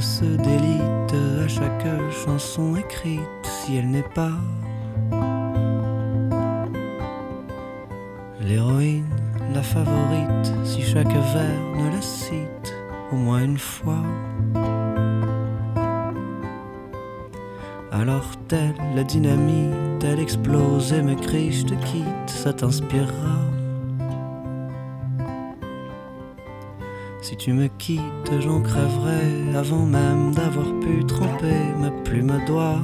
Se délite à chaque chanson écrite si elle n'est pas l'héroïne, la favorite, si chaque vers ne la cite au moins une fois. Alors telle la dynamite, elle explose et me crie je te quitte, ça t'inspirera. Tu me quittes, j'en crèverai avant même d'avoir pu tremper ma plume doigt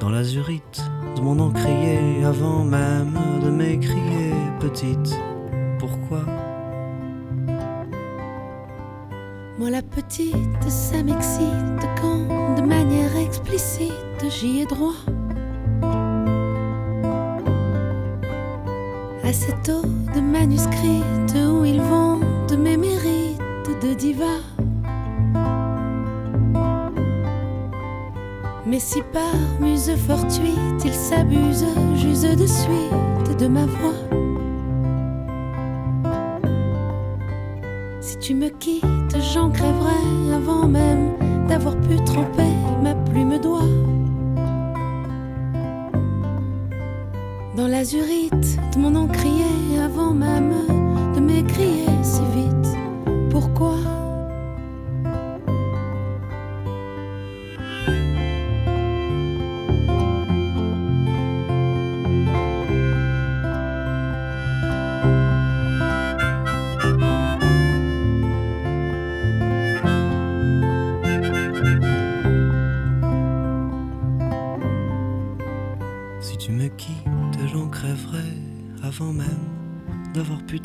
dans l'azurite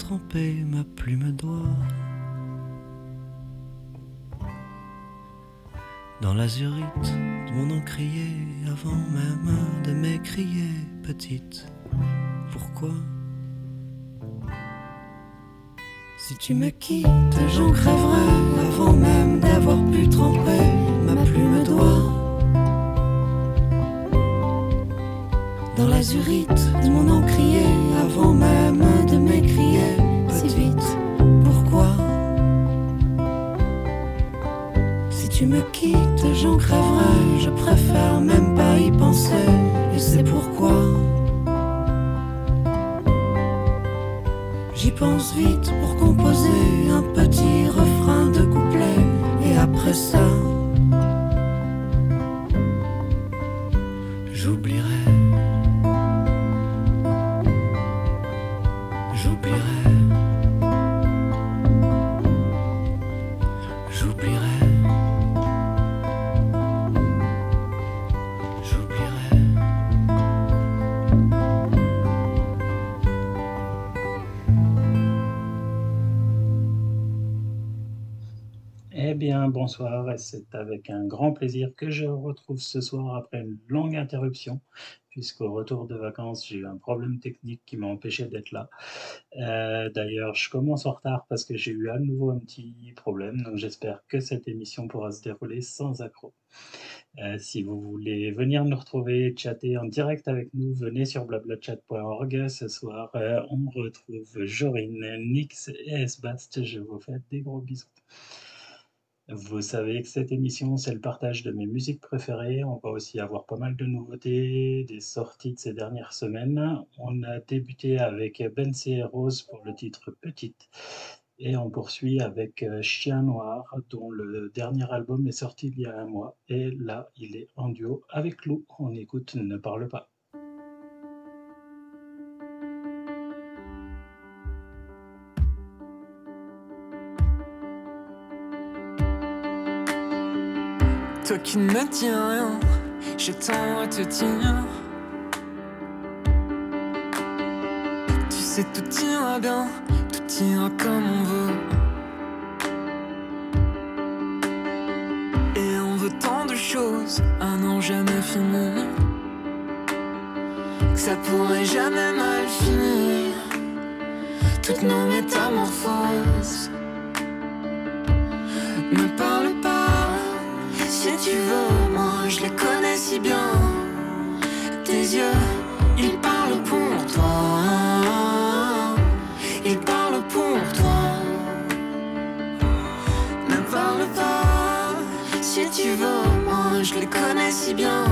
ma plume doigt dans l'azurite de mon encrier avant même de m'écrier petite. Pourquoi? Si tu me quittes, j'en crèverai avant même d'avoir pu tremper ma plume doigt dans l'azurite de mon encrier avant même de m'écrier tu me quittes, j'en crèverai, je préfère même pas y penser, et c'est pourquoi. J'y pense vite pour composer un petit refrain de couplet, et après ça, bonsoir, et c'est avec un grand plaisir que je retrouve ce soir après une longue interruption, puisqu'au retour de vacances, j'ai eu un problème technique qui m'a empêché d'être là. Euh, D'ailleurs, je commence en retard parce que j'ai eu à nouveau un petit problème, donc j'espère que cette émission pourra se dérouler sans accroc. Euh, si vous voulez venir nous retrouver, chatter en direct avec nous, venez sur blablachat.org. Ce soir, euh, on retrouve Jorine, Nix et Esbast. Je vous fais des gros bisous. Vous savez que cette émission, c'est le partage de mes musiques préférées. On va aussi avoir pas mal de nouveautés, des sorties de ces dernières semaines. On a débuté avec Ben C. Rose pour le titre Petite. Et on poursuit avec euh, Chien Noir, dont le dernier album est sorti il y a un mois. Et là, il est en duo avec Lou. On écoute Ne parle pas. Toi qui ne me dis rien, je tends à te dire. Tu sais, tout ira bien, tout ira comme on veut. Et on veut tant de choses à n'en jamais finir. Que ça pourrait jamais mal finir. Toutes nos métamorphoses. Tu veux, moi je les connais si bien. Tes yeux, ils parlent pour toi. Ils parlent pour toi. Ne parle pas si tu veux, moi je les connais si bien.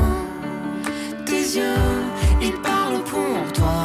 Tes yeux, ils parlent pour toi.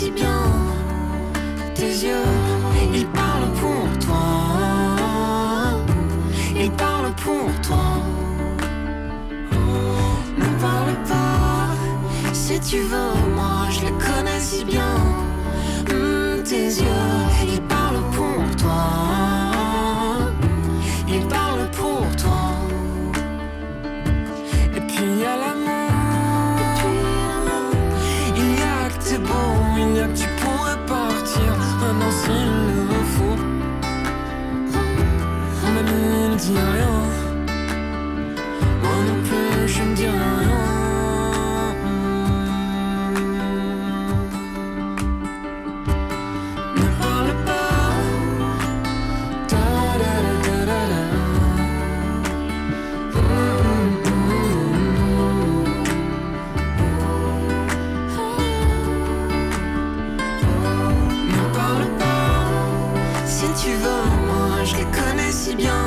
Si bien Tes yeux. Ils parlent pour toi. Ils parlent pour toi. Ne parle pas. Si tu veux, moi je les connais si bien. Hmm, tes yeux, bien.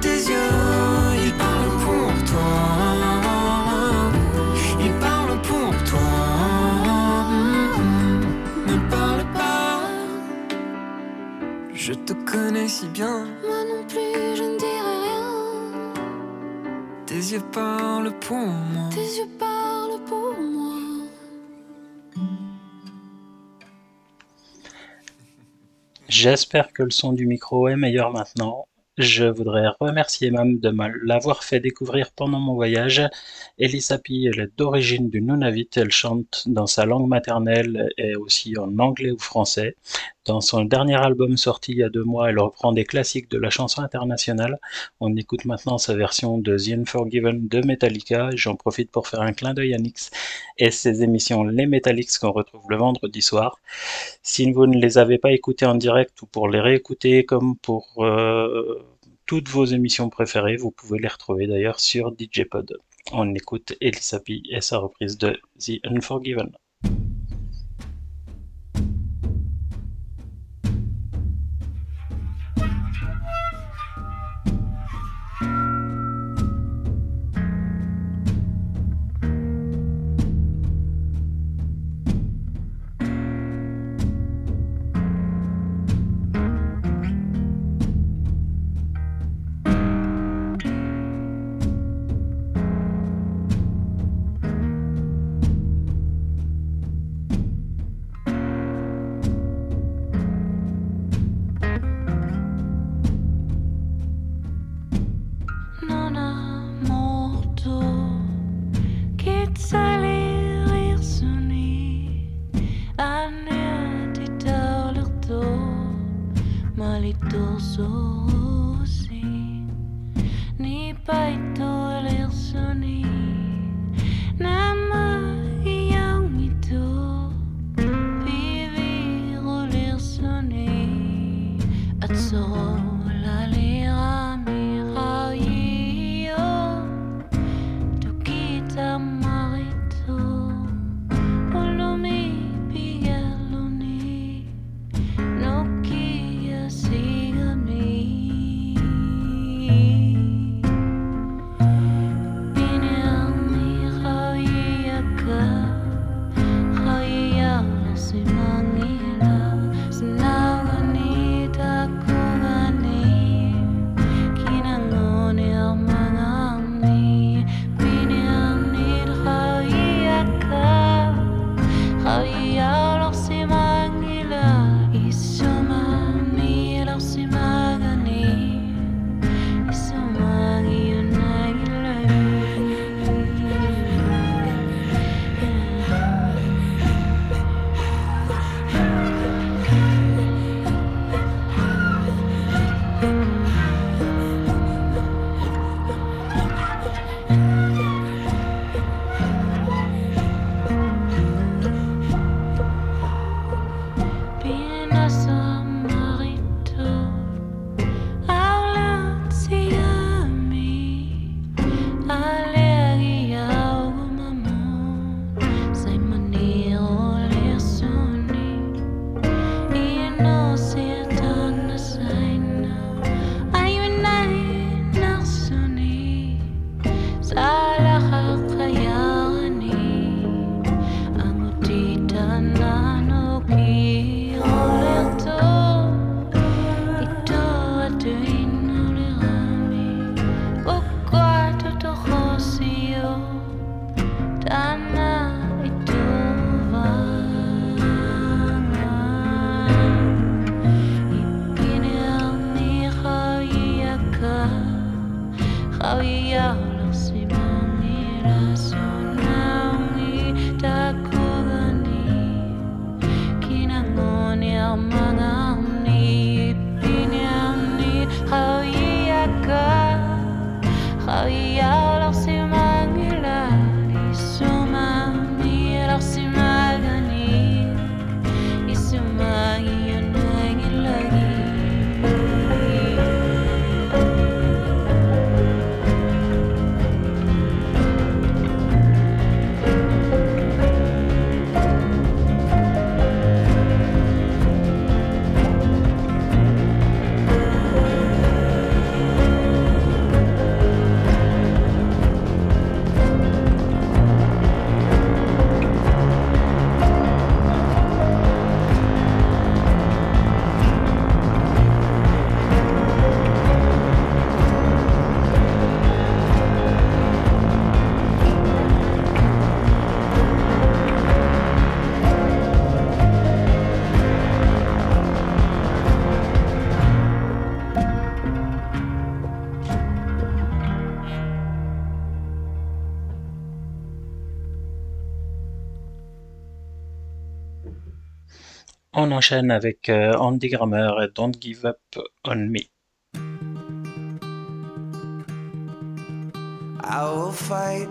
Tes yeux, ils parlent pour toi. Ils parlent pour toi. Ne parle pas. Je te connais si bien. Moi non plus, je ne dirai rien. Tes yeux parlent pour moi. Tes yeux J'espère que le son du micro est meilleur maintenant. Je voudrais remercier Mam de l'avoir fait découvrir pendant mon voyage. Elisapi, elle est d'origine du Nunavut. Elle chante dans sa langue maternelle et aussi en anglais ou français. Dans son dernier album sorti il y a deux mois, elle reprend des classiques de la chanson internationale. On écoute maintenant sa version de The Unforgiven de Metallica. J'en profite pour faire un clin d'œil à Nix et ses émissions Les Metallics qu'on retrouve le vendredi soir. Si vous ne les avez pas écoutées en direct ou pour les réécouter comme pour euh, toutes vos émissions préférées, vous pouvez les retrouver d'ailleurs sur DJpod. On écoute Elisapi et sa reprise de The Unforgiven. Enchaîne avec euh, Andy Grammer et Don't Give Up on Me. I will fight.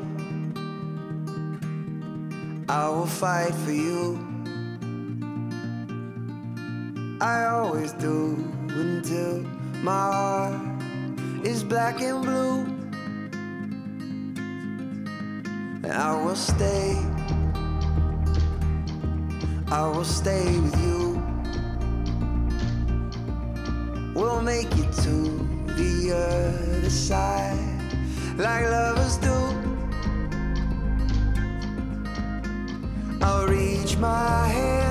I will fight for you. I always do until my heart is black and blue. And I will stay. I will stay with you. We'll make it to the other side like lovers do. I'll reach my hands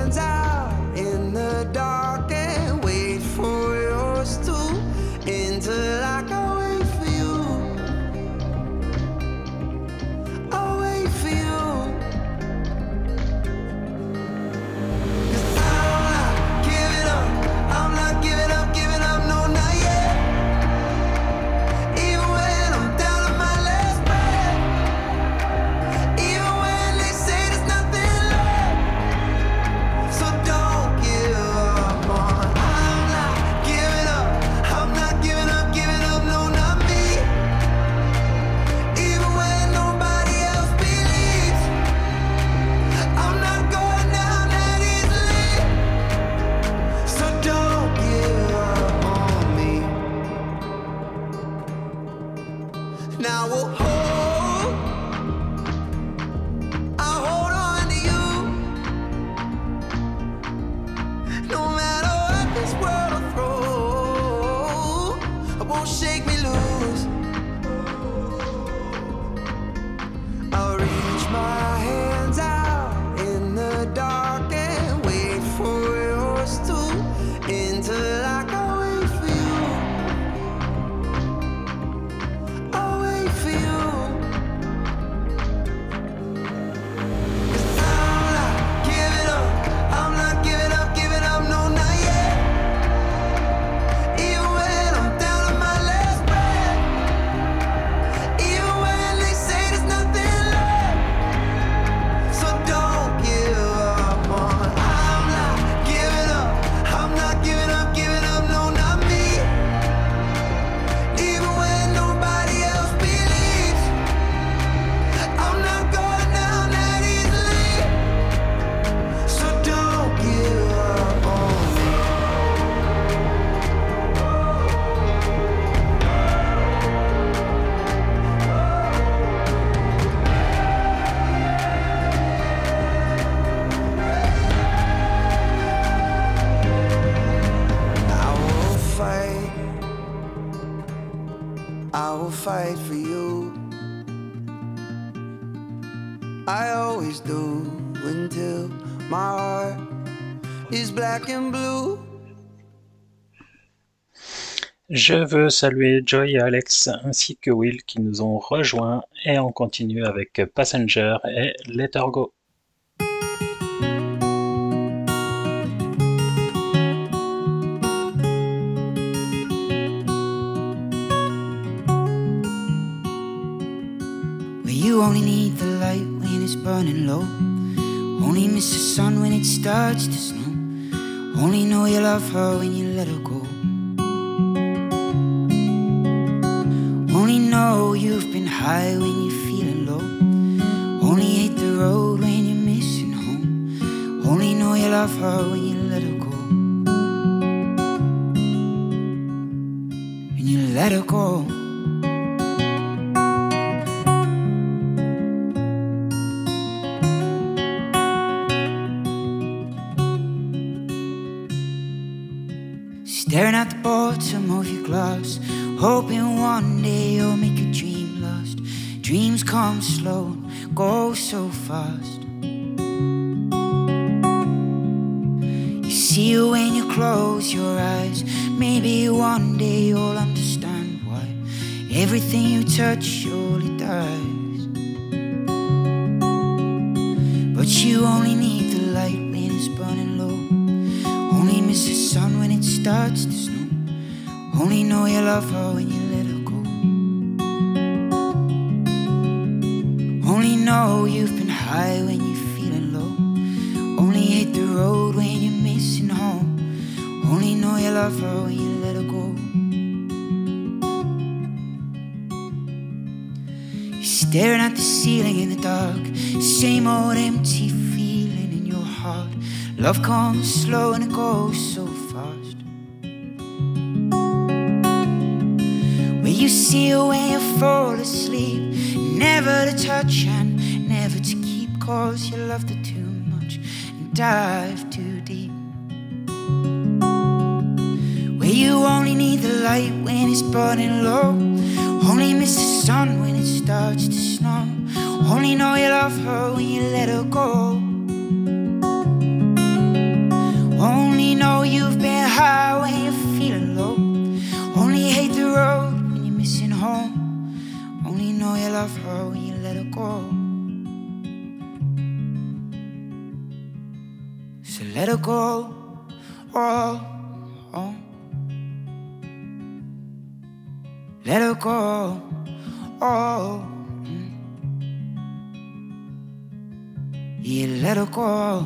Je veux saluer Joy et Alex ainsi que Will qui nous ont rejoints et on continue avec Passenger et Let Her Go. You only need the light when it's burning low. Only miss the sun when it starts to snow. Only know you love her when you let her go. Know you've been high when you're feeling low. Only hate the road when you're missing home. Only know you love her when you let her go. When you let her go. Staring at the bottom of your glass, hoping one day you'll make a dream last. Dreams come slow, go so fast. You see it when you close your eyes. Maybe one day you'll understand why everything you touch surely dies. But you only Only know you love her when you let her go. Only know you've been high when you're feeling low. Only hate the road when you're missing home. Only know you love her when you let her go. You're staring at the ceiling in the dark. Same old empty feeling in your heart. Love comes slow and it goes so You when you fall asleep. Never to touch and never to keep. Cause you loved her too much and dive too deep. Where you only need the light when it's burning low. Only miss the sun when it starts to snow. Only know you love her when you let her go. Only know you've been high love her when you let her go. So let her go. Oh, oh. Let her go. Oh. mm. Yeah, let her go.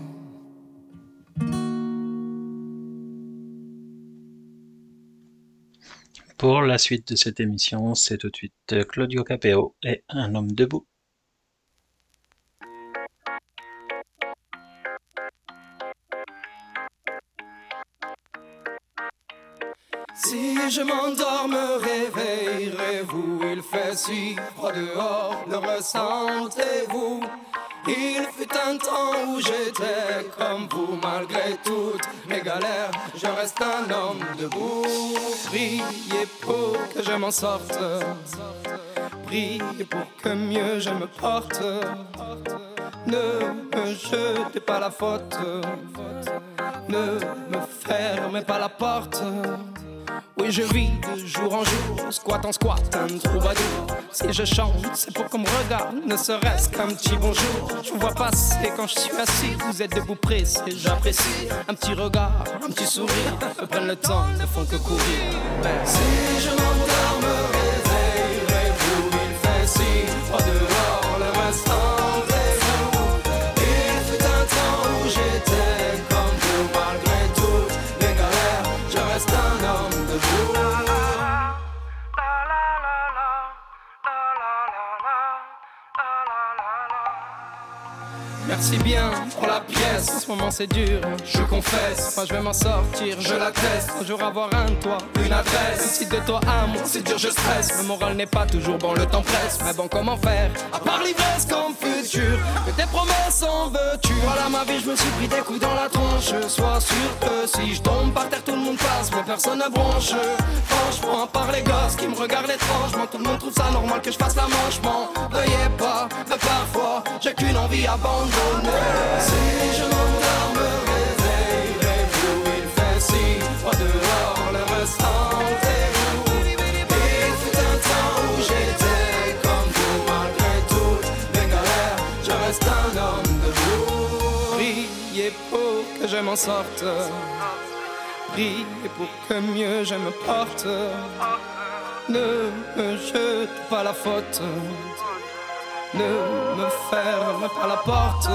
Pour la suite de cette émission, c'est tout de suite Claudio Capeo et Un homme debout. Si je m'endors, me réveillerez-vous Il fait si froid dehors, le ressentez-vous Il fut un temps où j'étais comme vous Malgré toutes mes galères, je reste un homme debout. Priez pour que je m'en sorte. Priez pour que mieux je me porte. Ne me jetez pas la faute. Ne me fermez pas la porte oui, je vis de jour en jour, squat en squat, un troubadour. Si je chante, c'est pour qu'on me regarde, ne serait-ce qu'un petit bonjour. Je vous vois passer quand je suis assis, vous êtes debout pressé, j'apprécie. Un petit regard, un petit sourire, me prennent le temps, ne font que courir. Si je m'endors, me réveillerez-vous, il fait si froid dehors, le reste moment c'est dur, je confesse. Moi je vais m'en sortir, je l'atteste. Un jour avoir un toit, une adresse. Si de toi à moi c'est dur, je stresse. Le moral n'est pas toujours bon, le temps presse. Mais bon, comment faire? À part l'ivresse comme futur. Que tes promesses en veux-tu? Voilà ma vie, je me suis pris des coups dans la tronche. Sois sûr que si je tombe par terre, tout le monde passe, mais personne ne bronche. Franchement, par les gosses qui me regardent étrangement, tout le monde trouve ça normal que je fasse la manche. Veuillez pas, mais parfois j'ai qu'une envie abandonnée. Si je froid dehors, le reste vous Il fut un temps où j'étais comme vous Malgré toutes mes galères, je reste un homme debout Priez pour que je m'en sorte. Priez pour que mieux je me porte. Ne me jete pas la faute. Ne me ferme pas la porte.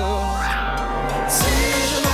Si je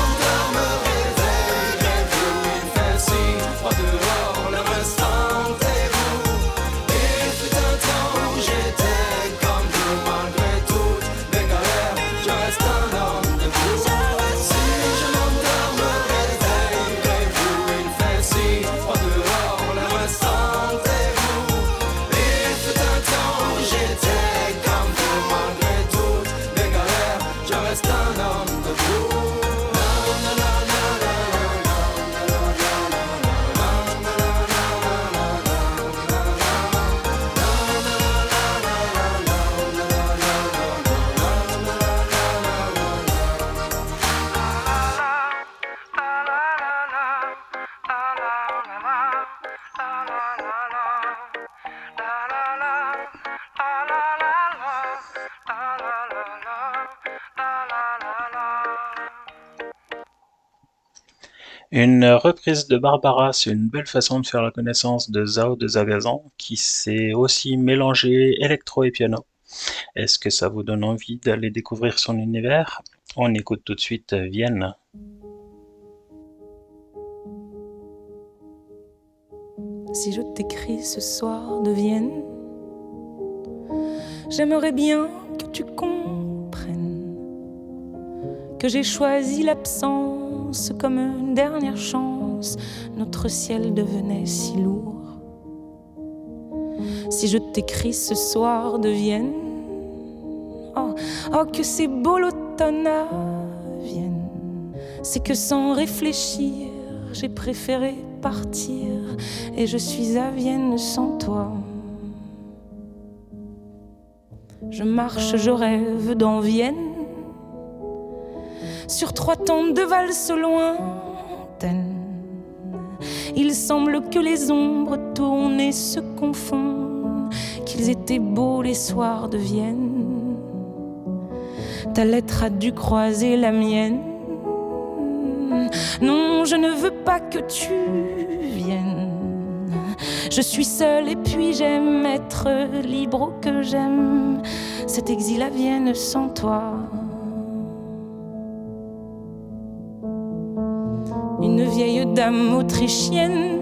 Une reprise de Barbara, c'est une belle façon de faire la connaissance de Zao de Zagazan, qui sait aussi mélanger électro et piano. Est-ce que ça vous donne envie d'aller découvrir son univers? On écoute tout de suite Vienne. Si je t'écris ce soir de Vienne, j'aimerais bien que tu comprennes que j'ai choisi l'absence comme une dernière chance. Notre ciel devenait si lourd. Si je t'écris ce soir de Vienne, oh, oh que c'est beau l'automne à Vienne. C'est que sans réfléchir, j'ai préféré partir et je suis à Vienne sans toi. Je marche, je rêve dans Vienne sur trois tentes de valse lointaines. Il semble que les ombres tournent et se confondent, qu'ils étaient beaux les soirs de Vienne. Ta lettre a dû croiser la mienne. Non, je ne veux pas que tu viennes. Je suis seule et puis j'aime être libre que j'aime cet exil à Vienne sans toi. Vieille dame autrichienne,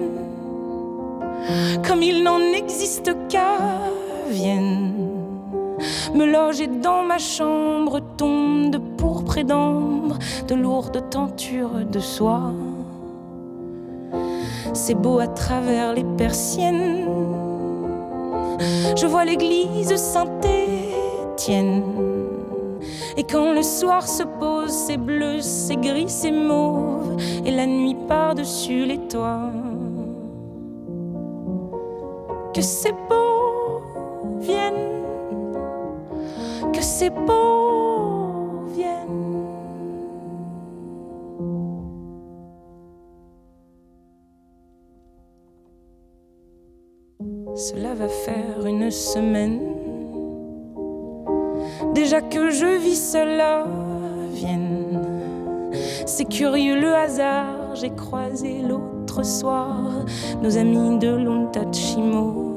comme il n'en existe qu'à Vienne, me loger dans ma chambre, tombe de pourpre et d'ambre, de lourdes tentures de soie. C'est beau à travers les persiennes. Je vois l'église Saint-Étienne. Et quand le soir se pose, c'est bleu, c'est gris, c'est mauve, et la nuit par-dessus les toits. Que c'est beau, Vienne, que c'est beau, Vienne. Cela va faire une semaine déjà que je vis à Vienne. C'est curieux le hasard, j'ai croisé l'autre soir nos amis de l'Ontachimo.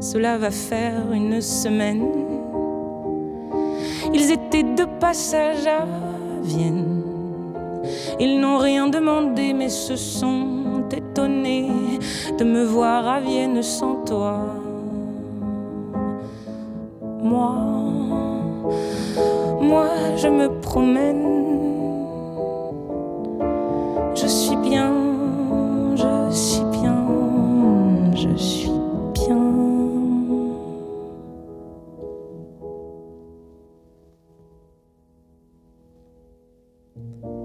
Cela va faire une semaine. Ils étaient de passage à Vienne. Ils n'ont rien demandé, mais se sont étonnés de me voir à Vienne sans toi. Moi, moi je me promène, je suis bien, je suis bien, je suis bien.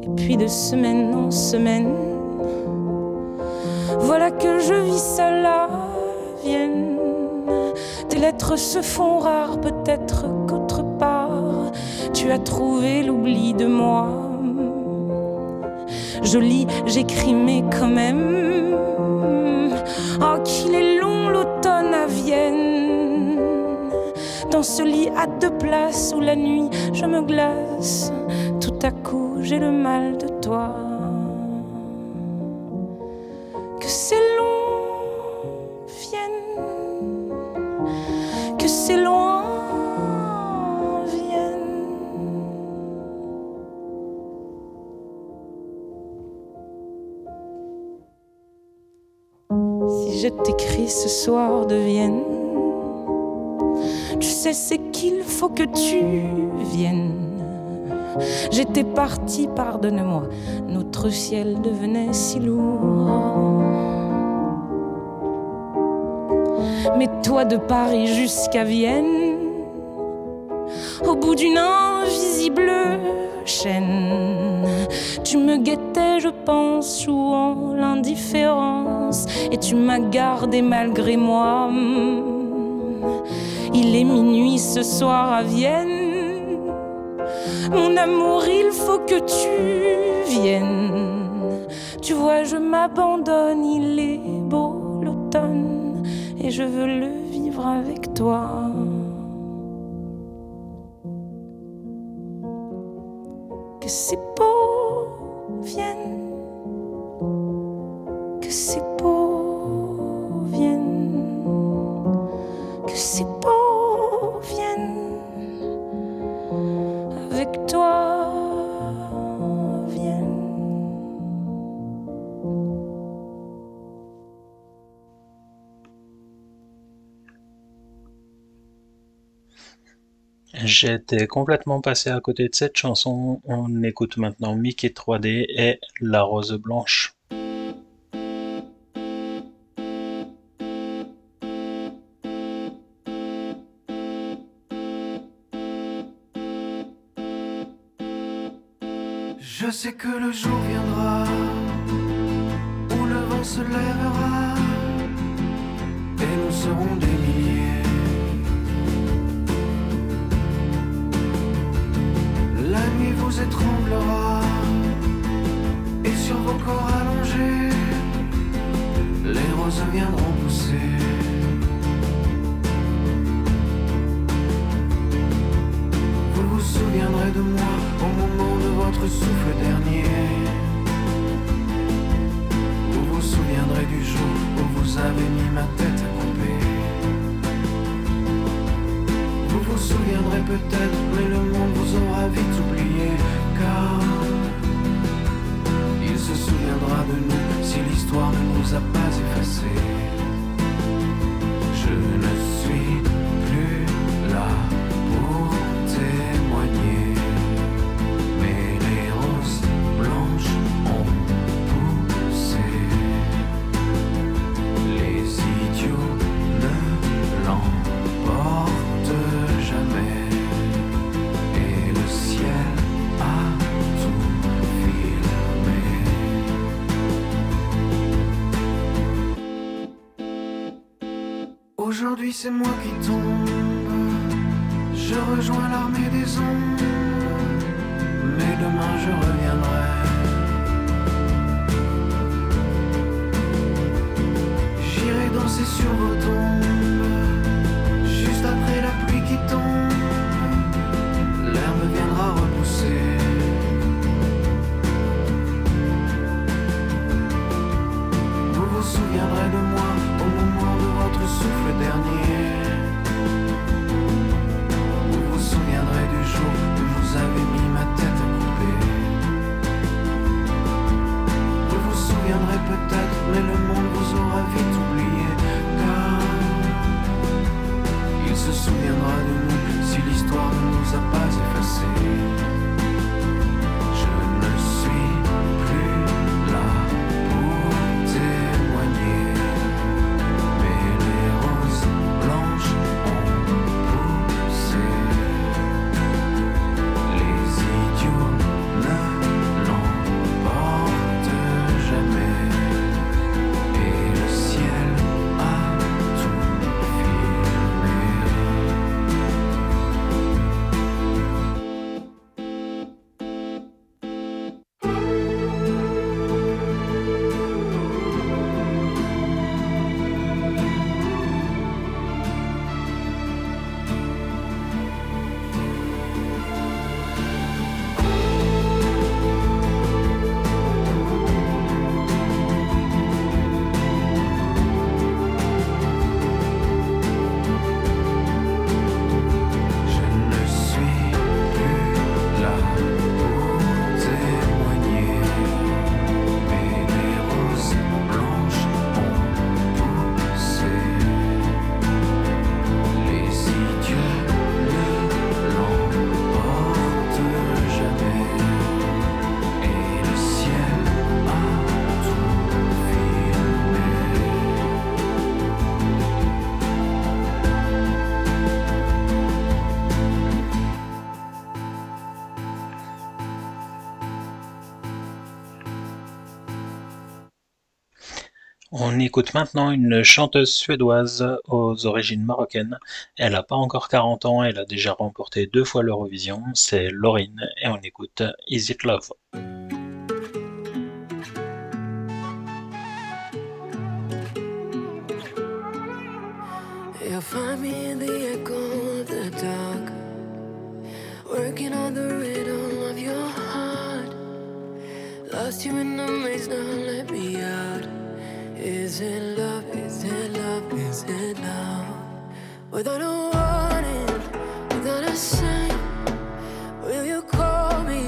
Et puis de semaine en semaine, voilà que je vis seule à Vienne. Tes lettres se font rares, peut-être qu'autre part, tu as trouvé l'oubli de moi. Je lis, j'écris, mais quand même. Oh, qu'il est long l'automne à Vienne. Dans ce lit à deux places où la nuit je me glace, tout à coup j'ai le mal de toi. Que c'est long, C'est loin, Vienne. Si je t'écris ce soir de Vienne, tu sais c'est qu'il faut que tu viennes. J'étais parti, pardonne-moi, notre ciel devenait si lourd. Mais toi de Paris jusqu'à Vienne, au bout d'une invisible chaîne, tu me guettais, je pense, jouant l'indifférence, et tu m'as gardé malgré moi. Il est minuit ce soir à Vienne. Mon amour, il faut que tu viennes. Tu vois, je m'abandonne, il est beau l'automne et je veux le vivre avec toi. Que c'est beau, Vienne. Que c'est J'étais complètement passé à côté de cette chanson. On écoute maintenant Mickey 3D et La Rose Blanche. Je sais que le jour viendra où le vent se lèvera Aujourd'hui c'est moi qui tombe. Je rejoins l'armée des ombres. On écoute maintenant une chanteuse suédoise aux origines marocaines. Elle n'a pas encore 40 ans, elle a déjà remporté deux fois l'Eurovision. C'est Laurine et on écoute Is It Love? It love? Is it love? Isn't love? Without a warning, without a sign, will you call me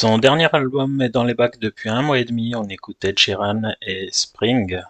Son dernier album est dans les bacs depuis un mois et demi. On écoute Ed et Spring.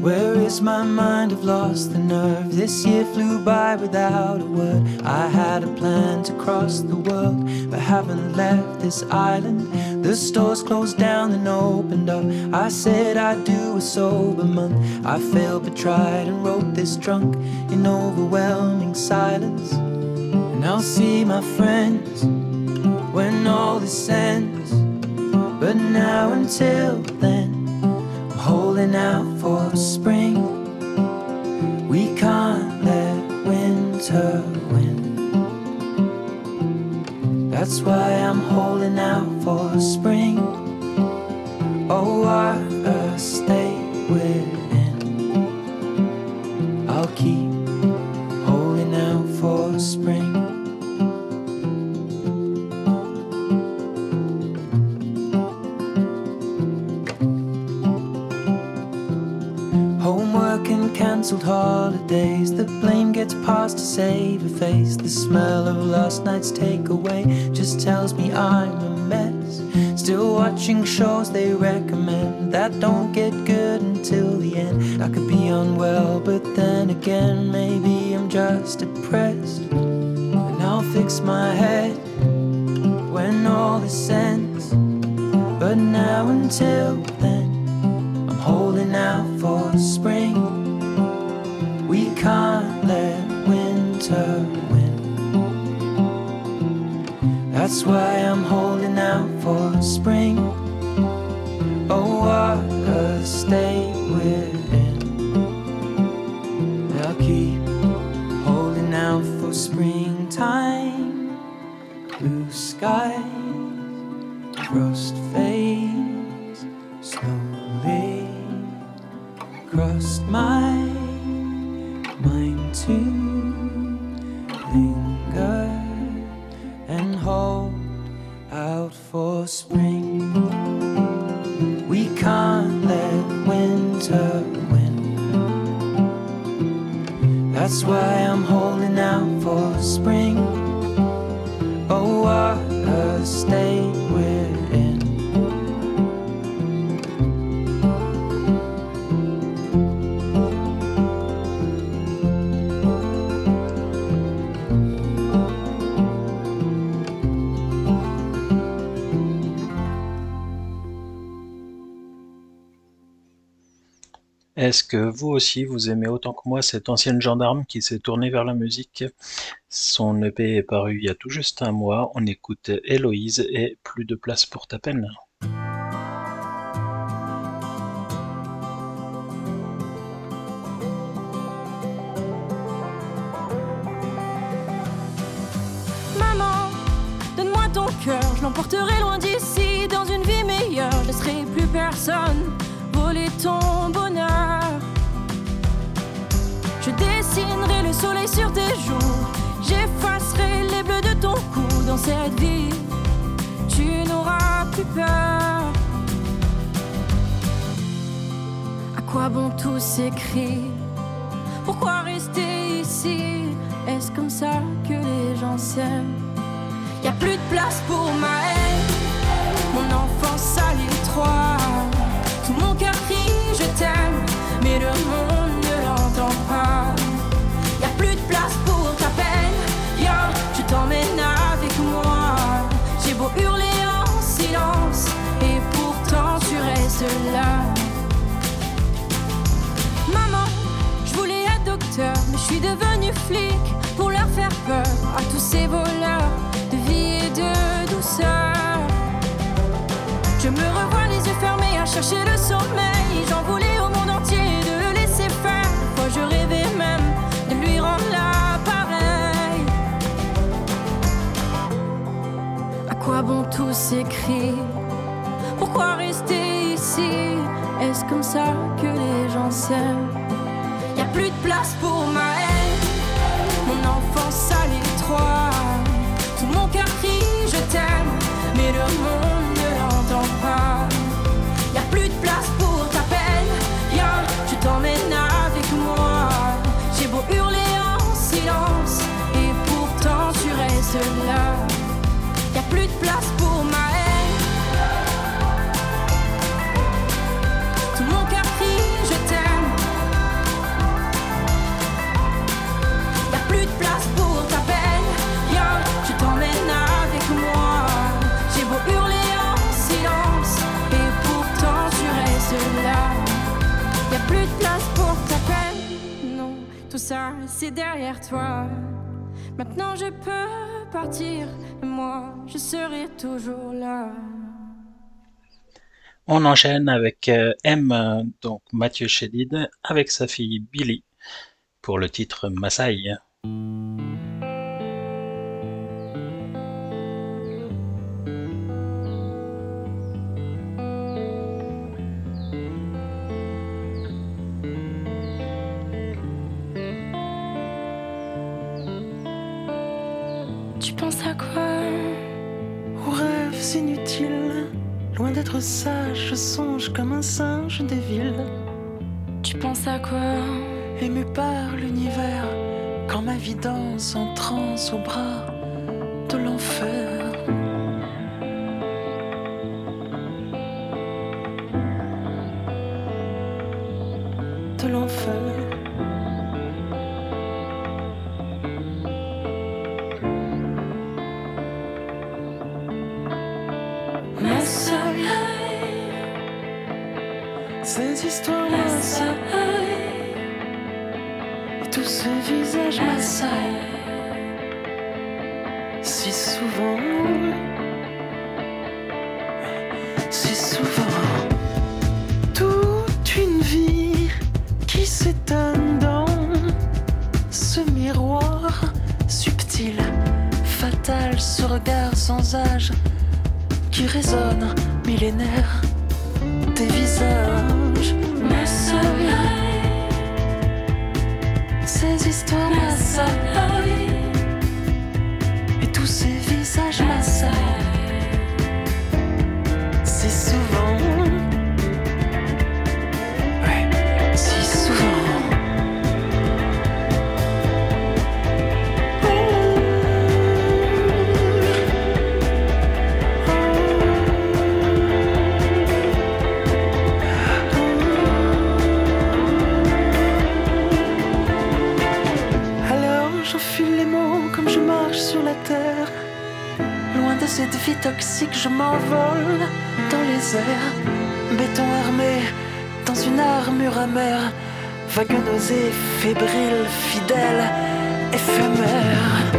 Where is my mind? I've lost the nerve. This year flew by without a word. I had a plan to cross the world, but haven't left this island. The stores closed down and opened up. I said I'd do a sober month. I failed but tried and wrote this drunk in overwhelming silence. And I'll see my friends when all this ends. But now until then, I'm That's why I'm holding out for spring. Oh, what uh, a state we're in. I'll keep holding out for spring. Homework and cancelled holidays. The blame gets passed to save a face. The smell of last night's takeaway just tells me I'm a mess. Still watching shows they recommend that don't get good until the end. I could be unwell, but then again, maybe I'm just depressed. And I'll fix my head when all this ends. But now until then, I'm holding out for spring. We can't let winter That's why I'm holding out for spring. Oh, what a state we're in. I'll keep holding out for springtime, blue skies frost fades slowly crossed my That's why I'm holding out for spring. Est-ce que vous aussi, vous aimez autant que moi cette ancienne gendarme qui s'est tournée vers la musique? Son EP est paru il y a tout juste un mois. On écoute Héloïse et Plus de place pour ta peine. Je l'emporterai loin d'ici, dans une vie meilleure. Je laisserai plus personne j'effacerai les bleus de ton cou dans cette vie. Tu n'auras plus peur. À quoi bon tous ces cris Pourquoi rester ici? Est-ce comme ça que les gens s'aiment? Y a plus de place pour ma haine, mon enfance à tous ces voleurs de vie et de douceur. Je me revois les yeux fermés à chercher le sommeil. J'en voulais au monde entier de le laisser faire. Fois je rêvais même de lui rendre l'appareil. À quoi bon tous ces cris Pourquoi rester ici? Est-ce comme ça que les gens s'aiment? Y a plus de place pour ma haine, mon enfance Tout mon cœur crie je t'aime, mais le monde ne l'entend pas. Y a plus de place pour ta peine, viens, je t'emmène avec moi. J'ai beau hurler en silence, et pourtant tu restes là. C'est derrière toi. Maintenant je peux partir, moi je serai toujours là. On enchaîne avec euh, M, donc Mathieu Chédid, avec sa fille Billy, pour le titre Massaï. Loin d'être sage, je songe comme un singe des villes. Tu penses à quoi? Ému par l'univers, quand ma vie danse en transe au bras de l'enfer. De l'enfer. Si souvent. Si souvent. Toute une vie qui s'étonne dans ce miroir subtil, fatal, ce regard sans âge qui résonne millénaire toxique, je m'envole dans les airs. Béton armé dans une armure amère. Vague nausée, fébrile, fidèle, éphémère.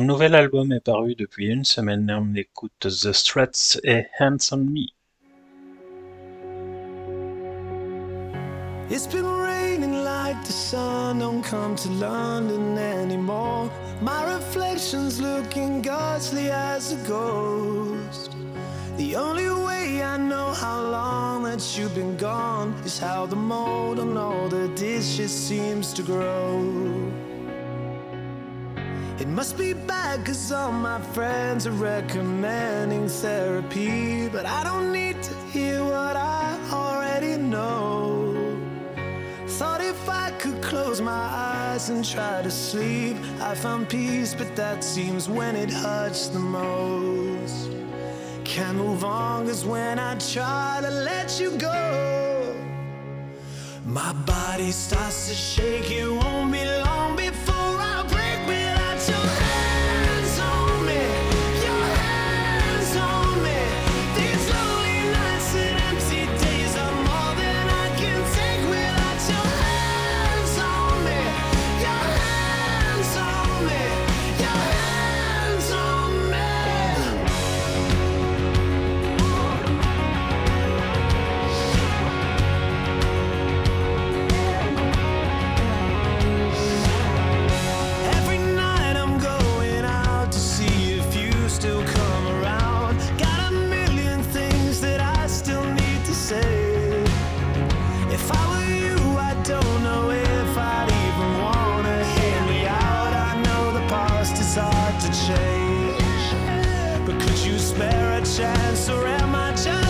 Leur nouvel album est paru depuis une semaine. On écoute The Struts et Hands on Me. Friends are recommending therapy, but I don't need to hear what I already know. Thought if I could close my eyes and try to sleep, I found peace, but that seems when it hurts the most. Can't move on, cause when I try to let you go, my body starts to shake. It won't be long chance or am I just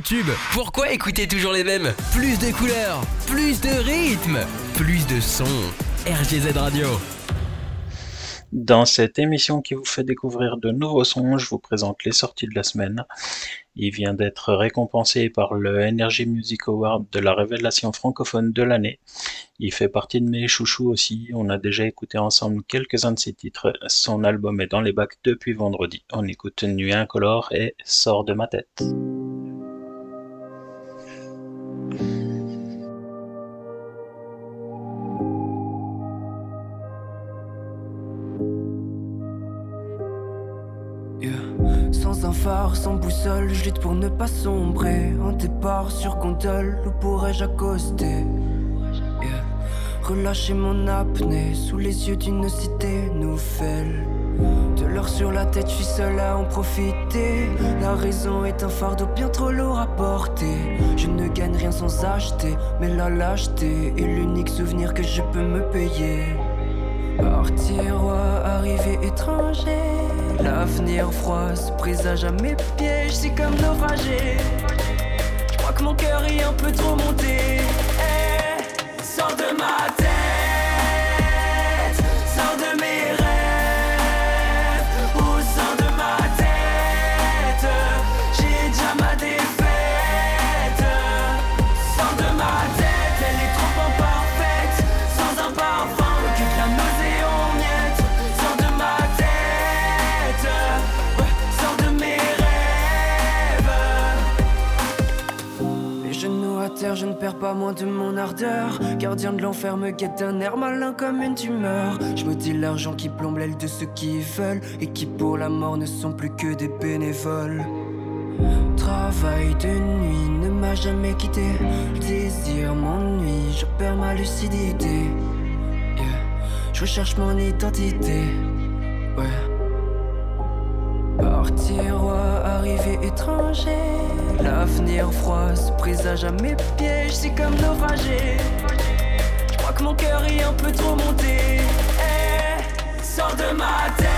tubes. Pourquoi écouter toujours les mêmes? Plus de couleurs, plus de rythme, plus de sons. RGZ Radio. Dans cette émission qui vous fait découvrir de nouveaux sons, je vous présente les sorties de la semaine. Il vient d'être récompensé par le Energy Music Award de la révélation francophone de l'année. Il fait partie de mes chouchous aussi. On a déjà écouté ensemble quelques-uns de ses titres. Son album est dans les bacs depuis vendredi. On écoute Nuit incolore et Sors de ma tête. Sans un phare, sans boussole, je lutte pour ne pas sombrer. Un départ sur gondole, où pourrais-je accoster? Relâcher mon apnée sous les yeux d'une cité nouvelle. De l'or sur la tête, je suis seul à en profiter. La raison est un fardeau bien trop lourd à porter. Je ne gagne rien sans acheter, mais la lâcheté est l'unique souvenir que je peux me payer. Partir ou arriver étranger. L'avenir froid se présage à mes pièges, c'est comme naufragé. Je crois que mon cœur est un peu trop monté. Eh, sors de ma tête. Pas moins de mon ardeur. Gardien de l'enfer me guette d'un air malin comme une tumeur. Je me dis l'argent qui plombe l'aile de ceux qui veulent et qui pour la mort ne sont plus que des bénévoles. Travail de nuit ne m'a jamais quitté. Désir m'ennuie, je perds ma lucidité. Je recherche mon identité. Ouais. Partir ou arriver étranger. L'avenir froid se présage à mes pièges, c'est comme naufragé. Je crois que mon cœur est un peu trop monté. Eh, sors de ma tête,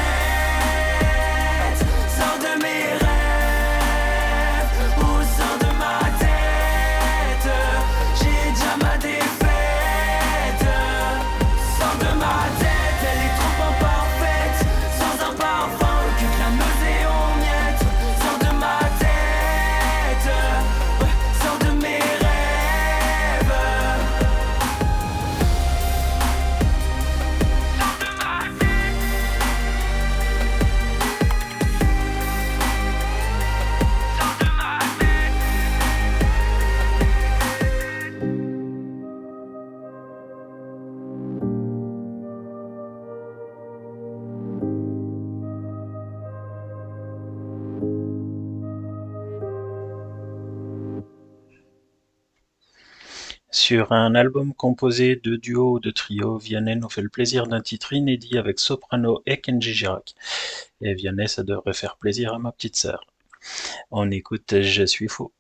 Sur un album composé de duos ou de trios, Vianney nous fait le plaisir d'un titre inédit avec Soprano et Kenji Girac. Et Vianney, ça devrait faire plaisir à ma petite sœur. On écoute Je suis fou.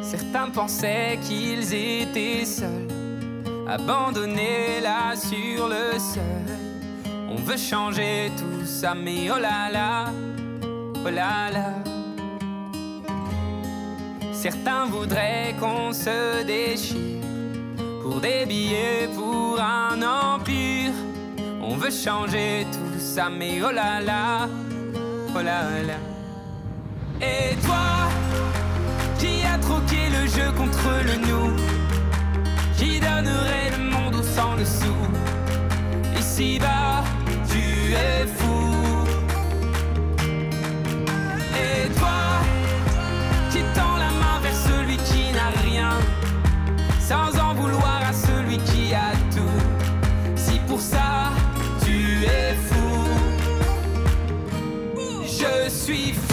Certains pensaient qu'ils étaient seuls, abandonnés là sur le sol. On veut changer tout ça, mais oh là là, oh là là. Certains voudraient qu'on se déchire pour des billets, pour un empire. On veut changer tout ça, mais oh là là, oh là là. Et toi, qui a troqué le jeu contre le nous, qui donnerait le monde au sang le sou. Ici-bas, tu es fou. Et toi, qui tend la main vers celui qui n'a rien, sans en vouloir à celui qui a tout. Si pour ça, tu es fou, je suis fou.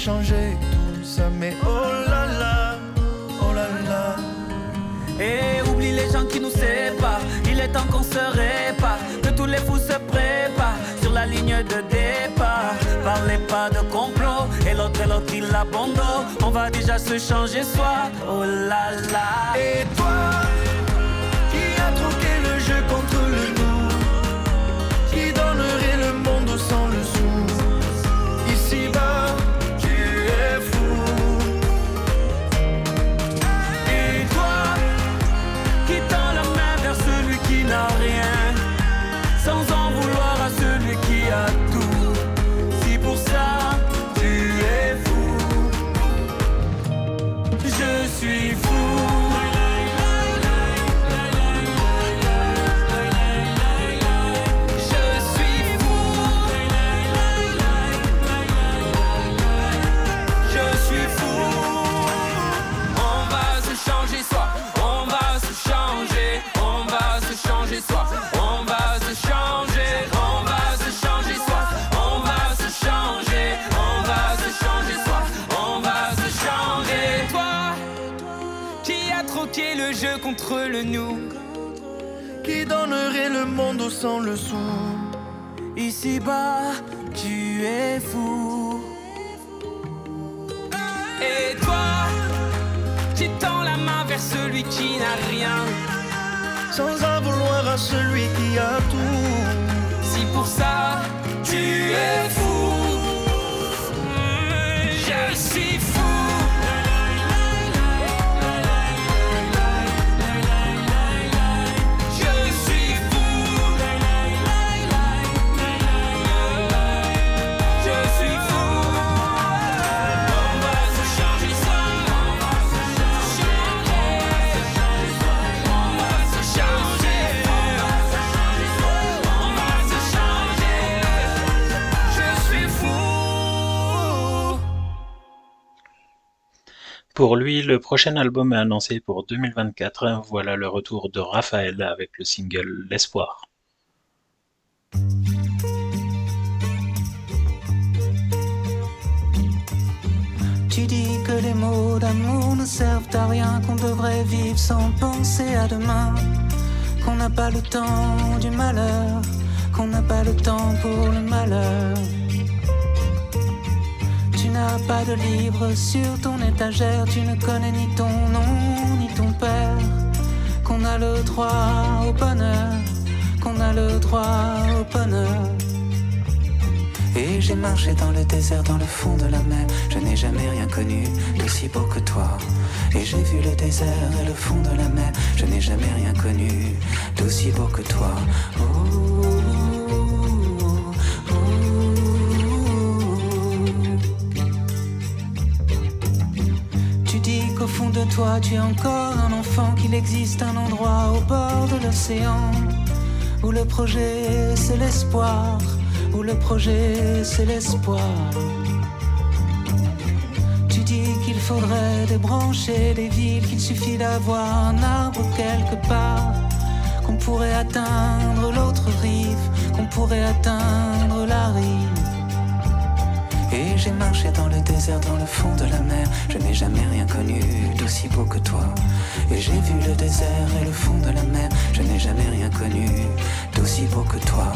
Changer tout ça, mais oh là là, oh là là. Et oublie les gens qui nous séparent. Il est temps qu'on se répare. Que tous les fous se préparent sur la ligne de départ. Parlez pas de complot. Et l'autre et l'autre il abandonne. On va déjà se changer soi. Oh là là. Et toi, qui a troqué le jeu contre qui a troqué le jeu contre le nous. Qui donnerait le monde sans le sou. Ici-bas, tu es fou. Et toi, qui tends la main vers celui qui n'a rien, sans en vouloir à celui qui a tout. Si pour ça, tu es fou. Je suis Pour lui, le prochain album est annoncé pour 2024. Voilà le retour de Raphaël avec le single L'espoir. Tu dis que les mots d'amour ne servent à rien, qu'on devrait vivre sans penser à demain, qu'on n'a pas le temps du malheur, qu'on n'a pas le temps pour le malheur. Tu n'as pas de livre sur ton étagère, tu ne connais ni ton nom ni ton père, qu'on a le droit au bonheur, qu'on a le droit au bonheur. Et j'ai marché dans le désert, dans le fond de la mer. Je n'ai jamais rien connu d'aussi beau que toi. Et j'ai vu le désert et le fond de la mer. Je n'ai jamais rien connu d'aussi beau que toi. Tu de toi, tu es encore un enfant, qu'il existe un endroit au bord de l'océan où le projet c'est l'espoir où le projet c'est l'espoir. Tu dis qu'il faudrait débrancher les villes, qu'il suffit d'avoir un arbre quelque part, qu'on pourrait atteindre l'autre rive, qu'on pourrait atteindre la rive. Et j'ai marché dans le désert, dans le fond de la mer. Je n'ai jamais rien connu d'aussi beau que toi. Et j'ai vu le désert et le fond de la mer. Je n'ai jamais rien connu d'aussi beau que toi.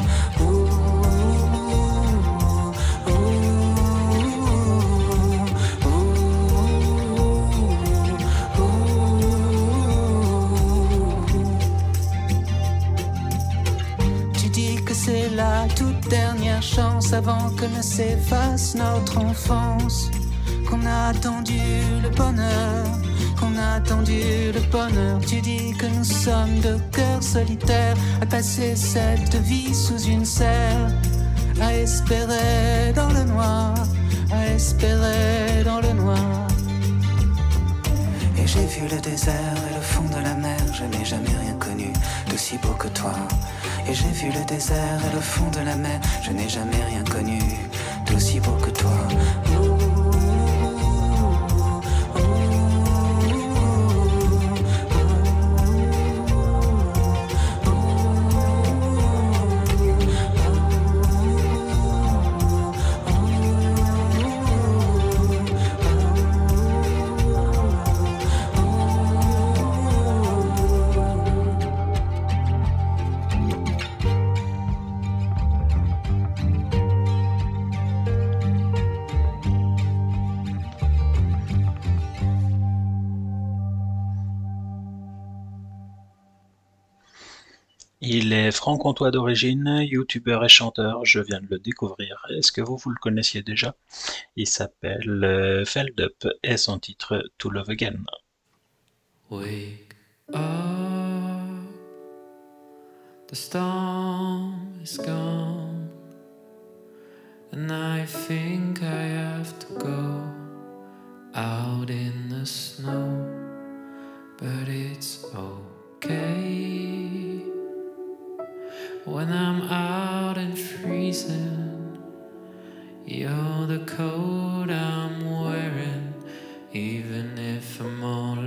La toute dernière chance avant que ne s'efface notre enfance. Qu'on a attendu le bonheur, qu'on a attendu le bonheur. Tu dis que nous sommes de cœurs solitaires à passer cette vie sous une serre, à espérer dans le noir, à espérer dans le noir. Et j'ai vu le désert et le fond de la mer, je n'ai jamais rien connu d'aussi beau que toi. Et j'ai vu le désert et le fond de la mer, je n'ai jamais rien connu d'aussi beau que toi. Est franc-comtois d'origine, youtubeur et chanteur, je viens de le découvrir. Est-ce que vous, vous le connaissiez déjà? Il s'appelle euh, Feldup et son titre To Love Again. The storm is gone, and I think I have to go out in the snow, but it's okay when I'm out and freezing. You're the coat I'm wearing, even if I'm all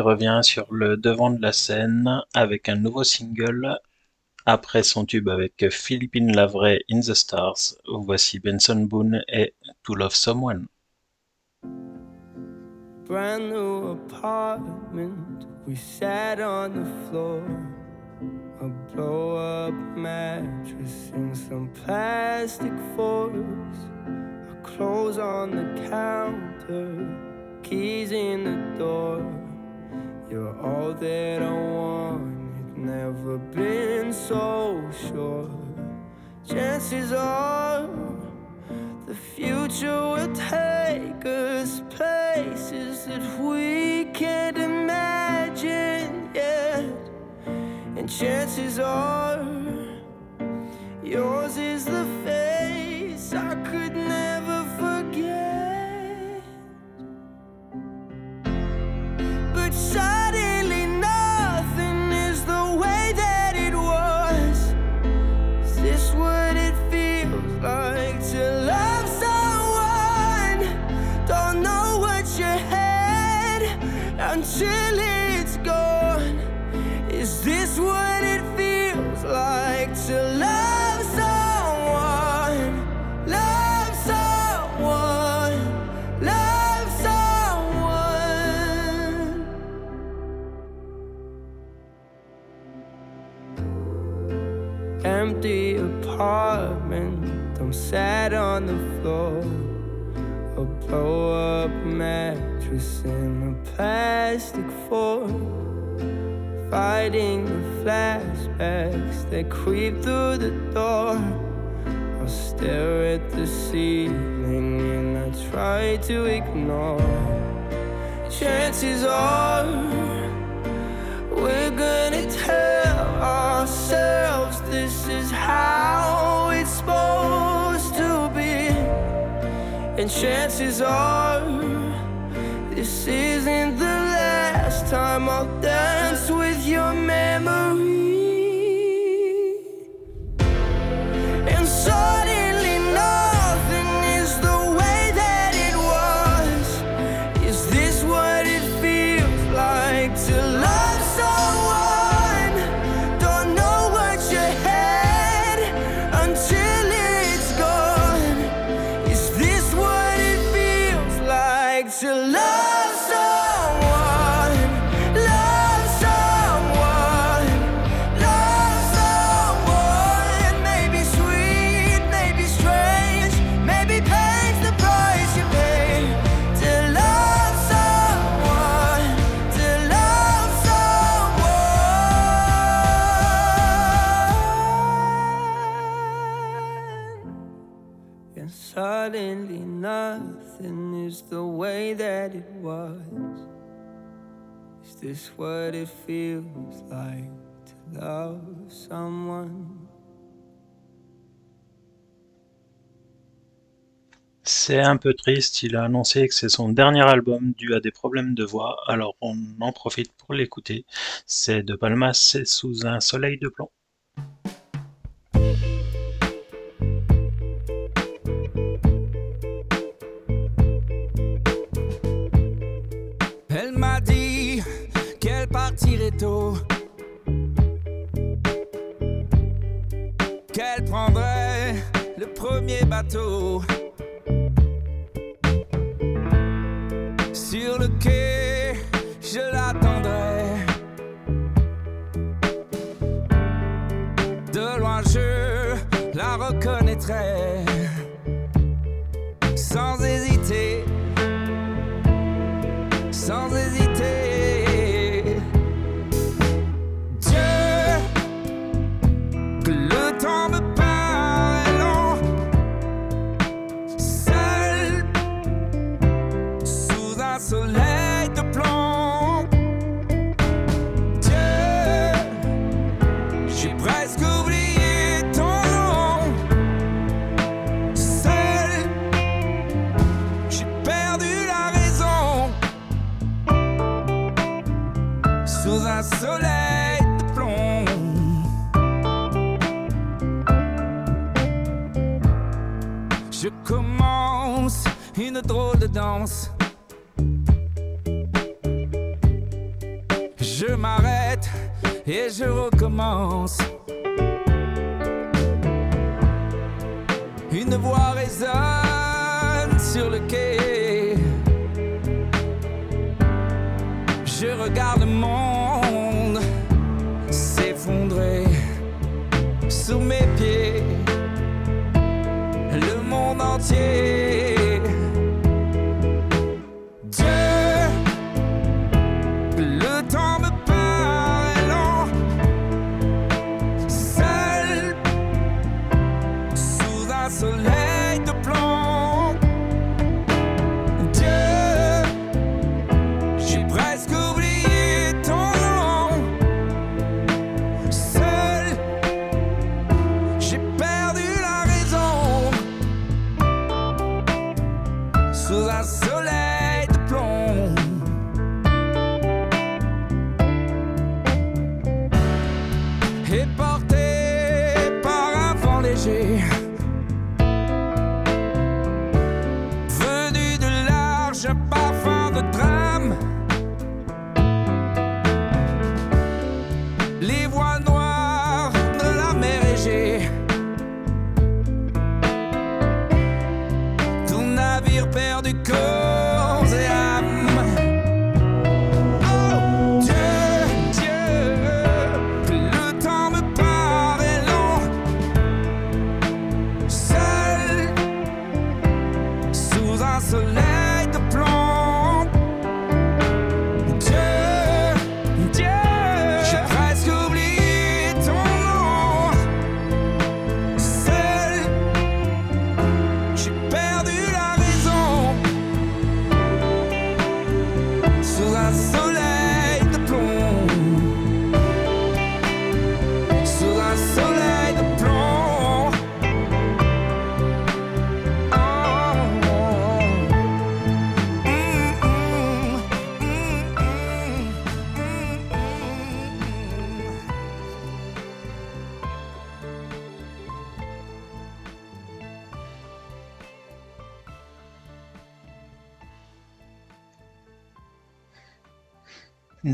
Revient sur le devant de la scène avec un nouveau single. Après son tube avec Philippine Lavray In the Stars, voici Benson Boone et To Love Someone. brand new apartment. We sat on the floor. A blow up mattress and some plastic forks. Our clothes on the counter. Keys in the door. You're all that I wanted. Never been so sure. Chances are. The future will take us places that we can't imagine yet. And chances are, yours is the face I could never But apartment, I'm sat on the floor. A blow up mattress and a plastic fork. Fighting the flashbacks that creep through the door. I stare at the ceiling and I try to ignore. Chances are we're gonna tell ourselves this is how it's supposed to be. And chances are, this isn't the last time I'll dance with your memory. C'est un peu triste, il a annoncé que c'est son dernier album dû à des problèmes de voix, alors on en profite pour l'écouter. C'est De Palmas, c'est sous un soleil de plomb. Qu'elle prendrait le premier bateau Sur le quai, je l'attendrai De loin, je la reconnaîtrai Sans danse. Je m'arrête et je recommence. Une voix résonne sur le quai. Je regarde le monde s'effondrer sous mes pieds. Le monde entier.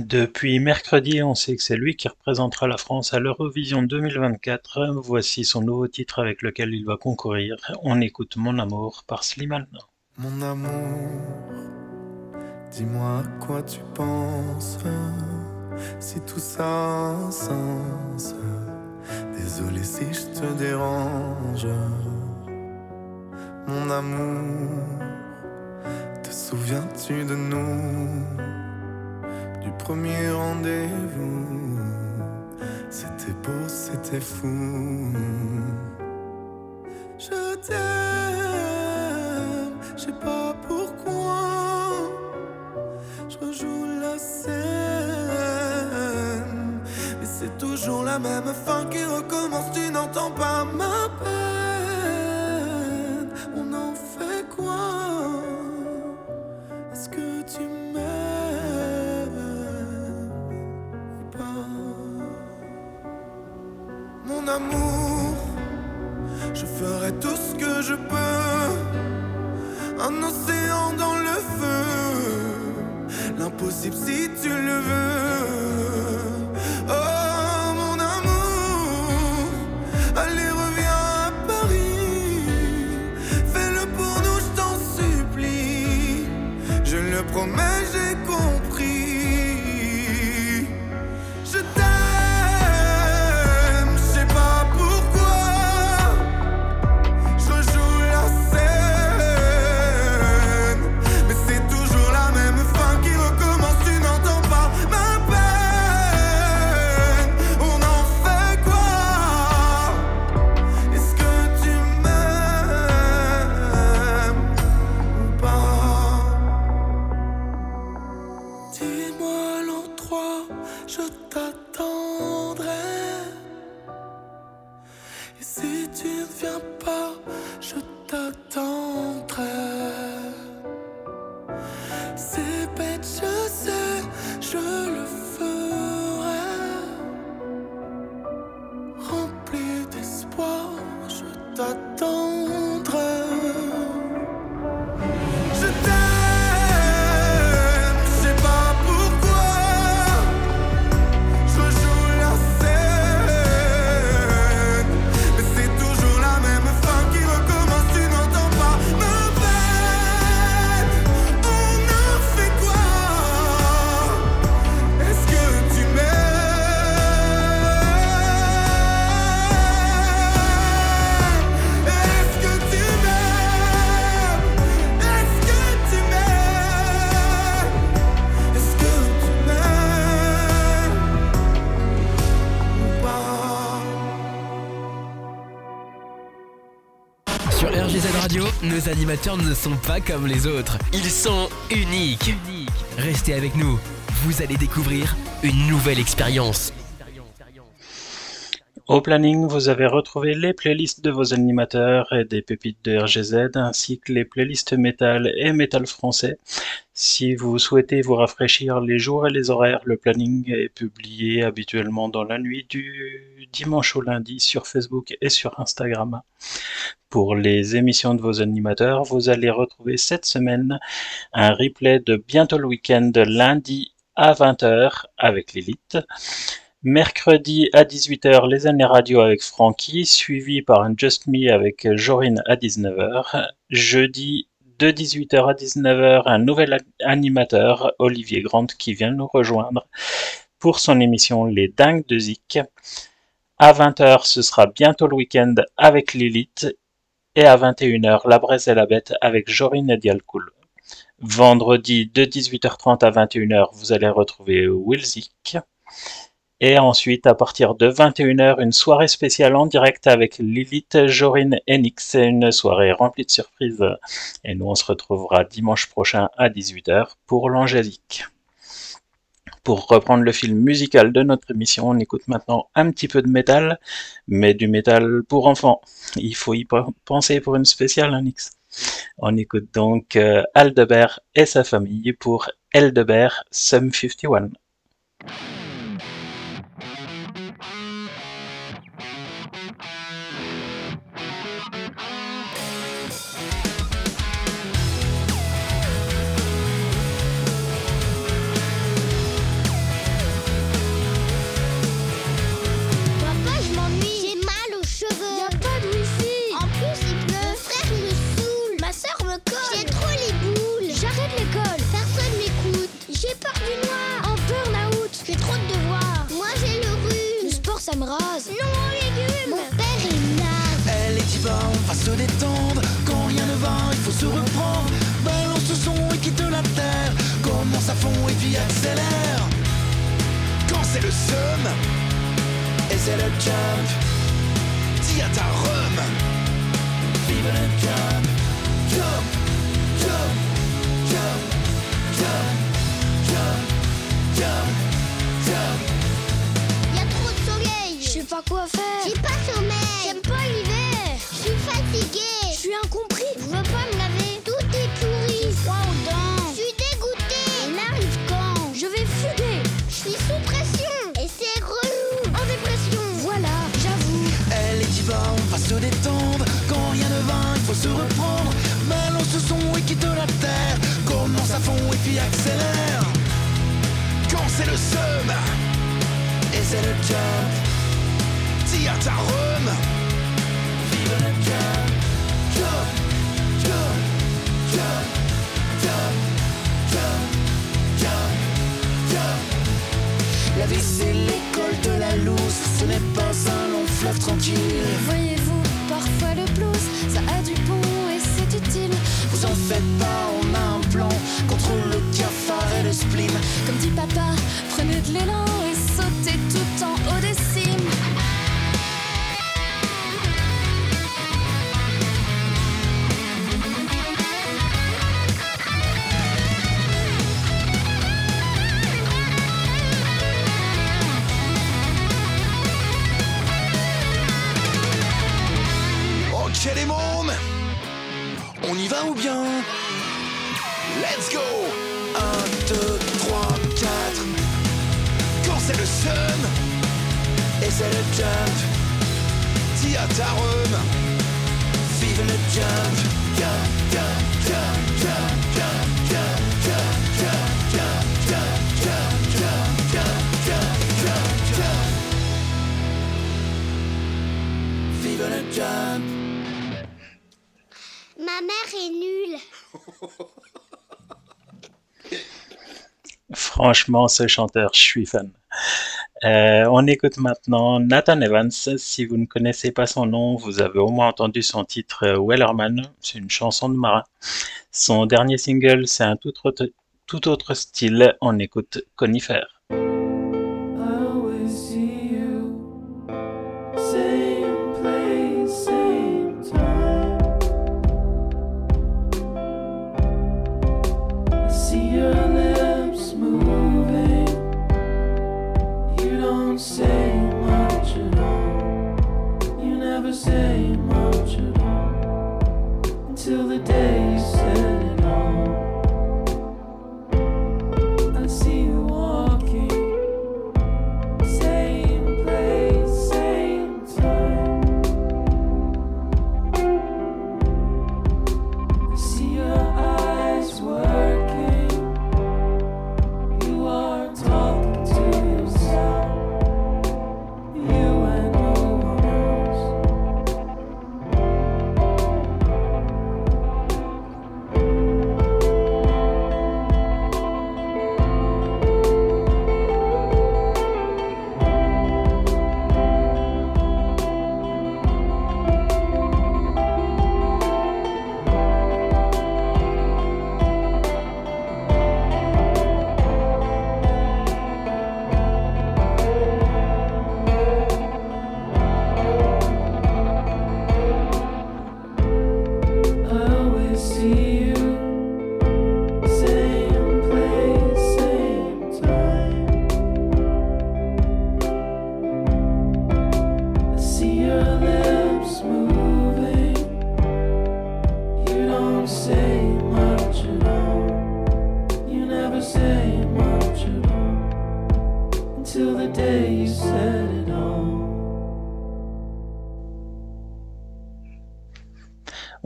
Depuis mercredi, on sait que c'est lui qui représentera la France à l'Eurovision 2024. Voici son nouveau titre avec lequel il va concourir. On écoute Mon amour par Slimane. Mon amour, dis-moi à quoi tu penses. Si tout ça a sens. Désolé si je te dérange. Mon amour, te souviens-tu de nous? Du premier rendez-vous. C'était beau, c'était fou. Je t'aime, je sais pas pourquoi. Je rejoue la scène, mais c'est toujours la même fin qui recommence. Tu n'entends pas ma peine. Je ferai tout ce que je peux. Un océan dans le feu. L'impossible si tu le veux. Oh mon amour. Allez, reviens à Paris. Fais-le pour nous, je t'en supplie. Je le promets, animateurs ne sont pas comme les autres. Ils sont uniques. Restez avec nous. Vous allez découvrir une nouvelle expérience. Au planning, vous avez retrouvé les playlists de vos animateurs et des pépites de RGZ, ainsi que les playlists métal et métal français. Si vous souhaitez vous rafraîchir les jours et les horaires, le planning est publié habituellement dans la nuit du dimanche au lundi sur Facebook et sur Instagram. Pour les émissions de vos animateurs, vous allez retrouver cette semaine un replay de Bientôt le week-end lundi à 20h avec Lilith. Mercredi à 18h, les années radio avec Francky, suivi par un Just Me avec Jorine à 19h. Jeudi de 18h à 19h, un nouvel animateur, Olivier Grant, qui vient nous rejoindre pour son émission Les Dingues de Zik. À 20h, ce sera bientôt le week-end avec Lilith. Et à 21h, La Braise et la Bête avec Jorine et Dialcool. Vendredi de 18h30 à 21h, vous allez retrouver Will Zik. Et ensuite, à partir de 21h, une soirée spéciale en direct avec Lilith, Jorine et Nix. C'est une soirée remplie de surprises. Et nous, on se retrouvera dimanche prochain à 18h pour l'Angélique. Pour reprendre le film musical de notre émission, on écoute maintenant un petit peu de métal, mais du métal pour enfants. Il faut y pe- penser pour une spéciale, hein, Nix. On écoute donc euh, Aldebert et sa famille pour Aldebert Sum 51. Crème rose. Non aux légumes. Mon père est naze. Elle est diva, on va se détendre. Quand rien ne va, il faut se reprendre. Balance ce son et quitte la terre. Commence à fond et puis accélère. Quand c'est le seum, et c'est le jump. Dis à ta rhum. Vive le jump. Jump, jump, jump, jump, jump, jump, jump. Y pas quoi faire. J'ai pas sommeil. J'aime pas l'hiver. Je suis fatiguée. Je suis incompris. Je veux pas me laver. Tout est pourri. J'ai froid aux dents. Je suis dégoûtée. Il arrive quand? Je vais fuguer. Je suis sous pression. Et c'est relou. En dépression. Voilà, j'avoue. Elle est diva, on va se détendre. Quand rien ne va, il faut se reprendre. Balance ce son et quitte la terre. Commence à fond et puis accélère? Quand c'est le seum, et c'est le jump. Ta. Vive le jump. La vie c'est l'école de la loose, ce n'est pas un long fleuve tranquille. Voyez-vous, parfois le blues, ça a du bon et c'est utile. Vous en faites pas, on a un plan contre le cafard et le spleen. Comme dit papa, prenez de l'élan Franchement, ce chanteur, je suis fan. Euh, on écoute maintenant Nathan Evans. Si vous ne connaissez pas son nom, vous avez au moins entendu son titre euh, Wellerman. C'est une chanson de marin. Son dernier single, c'est un tout autre, style. On écoute Conifère.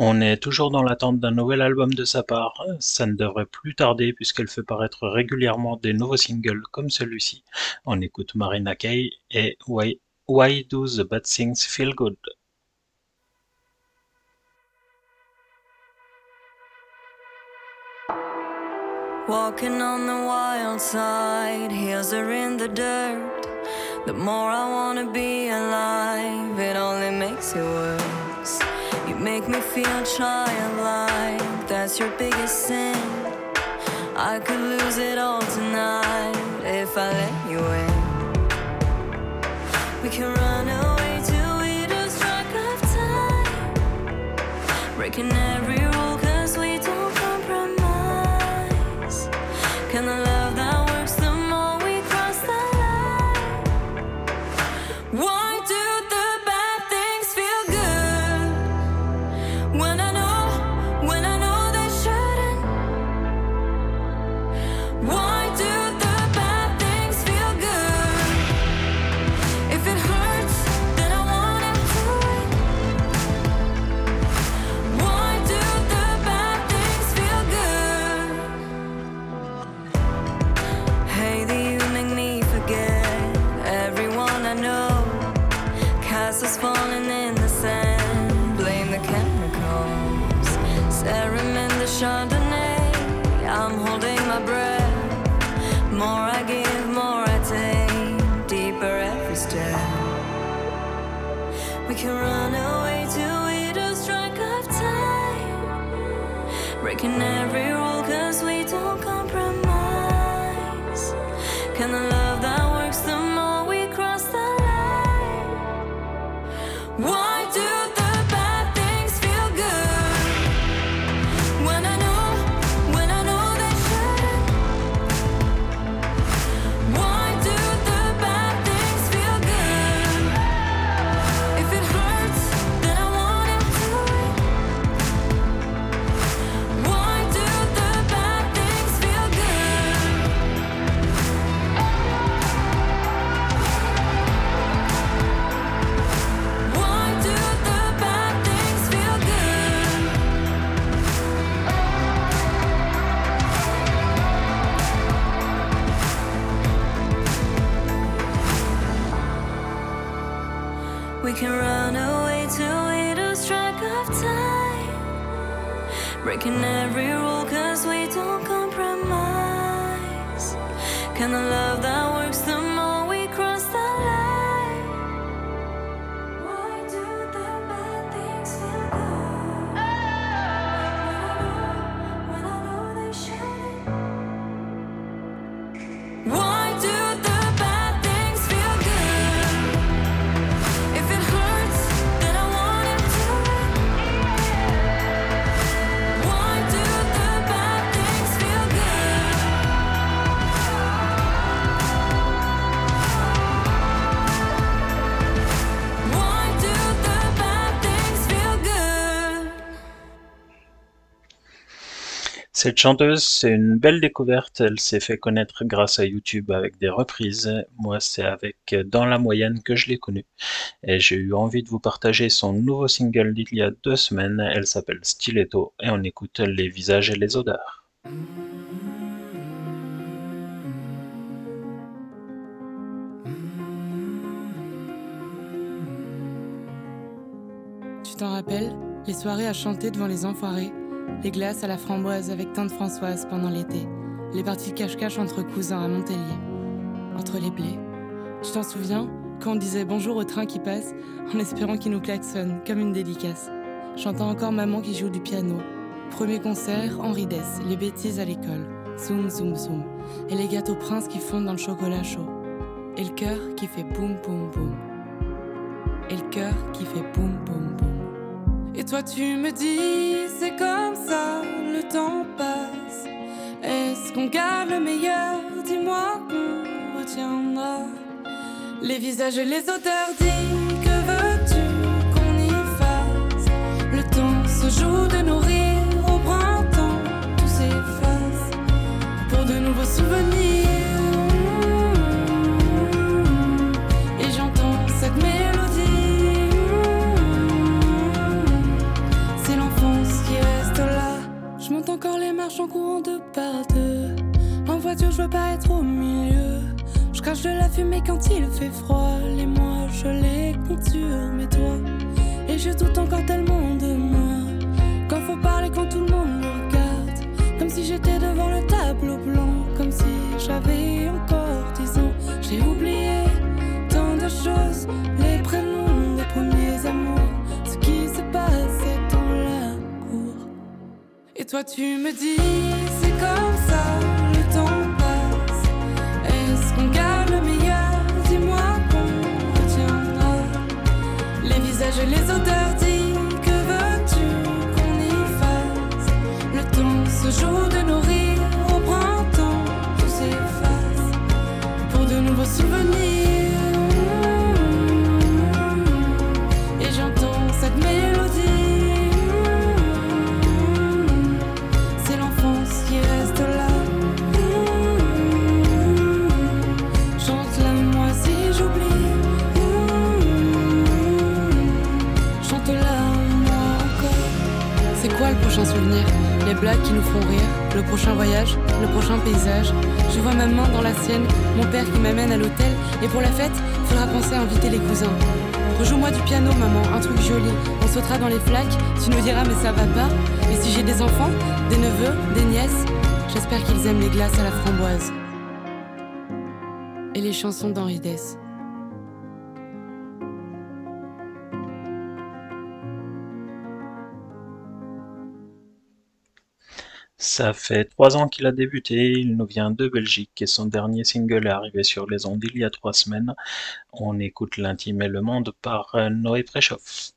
On est toujours dans l'attente d'un nouvel album de sa part. Ça ne devrait plus tarder puisqu'elle fait paraître régulièrement des nouveaux singles comme celui-ci. On écoute Marina Kaye et Why, Do the Bad Things Feel Good? Walking on the wild side, heels are in the dirt. The more I wanna be alive, it only makes it worse. Make me feel childlike, that's your biggest sin. I could lose it all tonight if I let you in. We can run away till we lose track of time. Breaking Cette chanteuse, c'est une belle découverte. Elle s'est fait connaître grâce à YouTube avec des reprises. Moi, c'est avec Dans la moyenne que je l'ai connue. Et j'ai eu envie de vous partager son nouveau single d'il y a deux semaines. Elle s'appelle Stiletto et on écoute les visages et les odeurs. Tu t'en rappelles? Les soirées à chanter devant les enfoirés, les glaces à la framboise avec tante Françoise pendant l'été, les parties cache-cache entre cousins à Montpellier, entre les blés. Tu t'en souviens Quand on disait bonjour au train qui passe, en espérant qu'il nous klaxonne comme une dédicace. J'entends encore maman qui joue du piano. Premier concert, Henri Dess, les bêtises à l'école. Zoom, zoom, zoom. Et les gâteaux princes qui fondent dans le chocolat chaud. Et le cœur qui fait boum, boum, boum. Et le cœur qui fait boum, boum, boum. Et toi tu me dis, c'est comme ça, le temps passe. Est-ce qu'on garde le meilleur? Dis-moi qu'on retiendra les visages et les odeurs. Dis, que veux-tu qu'on y fasse? Le temps se joue de les marches en courant deux par deux. En voiture, je veux pas être au milieu. Je crache de la fumée quand il fait froid. Les mois, je les conture, mais toi. Et je doute encore tellement de moi. Quand faut parler, quand tout le monde me regarde. Comme si j'étais devant le tableau blanc. Comme si j'avais encore dix ans. J'ai oublié tant Toi tu me dis, c'est comme ça, le temps passe. Est-ce qu'on garde le meilleur? Dis-moi qu'on retiendra les visages et les odeurs. Dis, que veux-tu qu'on y fasse? Le temps se joue Les blagues qui nous font rire, le prochain voyage, le prochain paysage. Je vois ma main dans la sienne, mon père qui m'amène à l'hôtel. Et pour la fête, faudra penser à inviter les cousins. Rejoue-moi du piano, maman, un truc joli. On sautera dans les flaques, tu nous diras mais ça va pas. Et si j'ai des enfants, des neveux, des nièces, j'espère qu'ils aiment les glaces à la framboise. Et les chansons d'Henri Dess. Ça fait trois ans qu'il a débuté, il nous vient de Belgique et son dernier single est arrivé sur les ondes il y a trois semaines. On écoute l'intime et le monde par Noé Préchoff.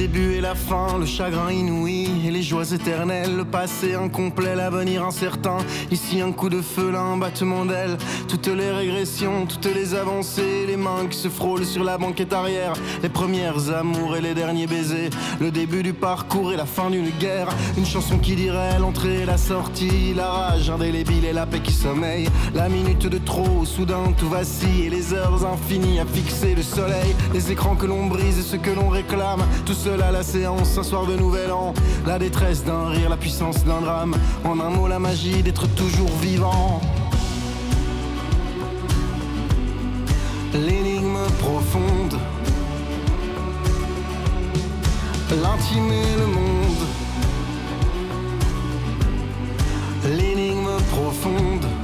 Début et la fin, le chagrin inouï et les joies éternelles, le passé incomplet, l'avenir incertain. Ici un coup de feu, là un battement d'aile. Toutes les régressions, toutes les avancées, les mains qui se frôlent sur la banquette arrière, les premières amours et les derniers baisers, le début du parcours et la fin d'une guerre. Une chanson qui dirait l'entrée et la sortie, la rage indélébile et la paix qui sommeille. La minute de trop, soudain tout vacille et les heures infinies à fixer le soleil. Les écrans que l'on brise et ce que l'on réclame. La séance, un soir de nouvel an. La détresse d'un rire, la puissance d'un drame. En un mot, la magie d'être toujours vivant. L'énigme profonde. L'intime et le monde. L'énigme profonde.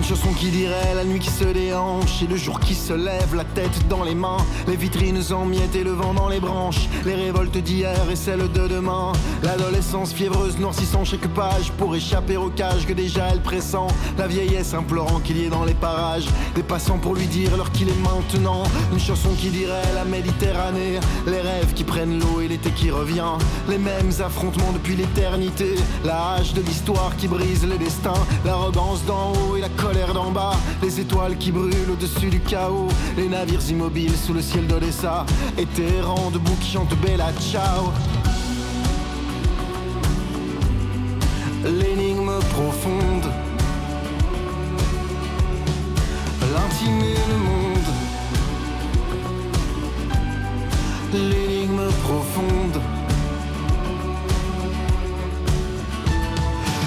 Une chanson qui dirait la nuit qui se déhanche et le jour qui se lève, la tête dans les mains, les vitrines en miettes et le vent dans les branches, les révoltes d'hier et celles de demain, l'adolescence fiévreuse noircissant chaque page pour échapper au cage que déjà elle pressent, la vieillesse implorant qu'il y ait dans les parages, des passants pour lui dire l'heure qu'il est maintenant, une chanson qui dirait la Méditerranée, les rêves qui prennent l'eau et l'été qui revient, les mêmes affrontements depuis l'éternité, la hache de l'histoire qui brise les destins, l'arrogance d'en haut et la d'en bas, les étoiles qui brûlent au-dessus du chaos, les navires immobiles sous le ciel d'Odessa, et errants debout qui chantent Bella Ciao. L'énigme profonde, l'intime et le monde, l'énigme profonde.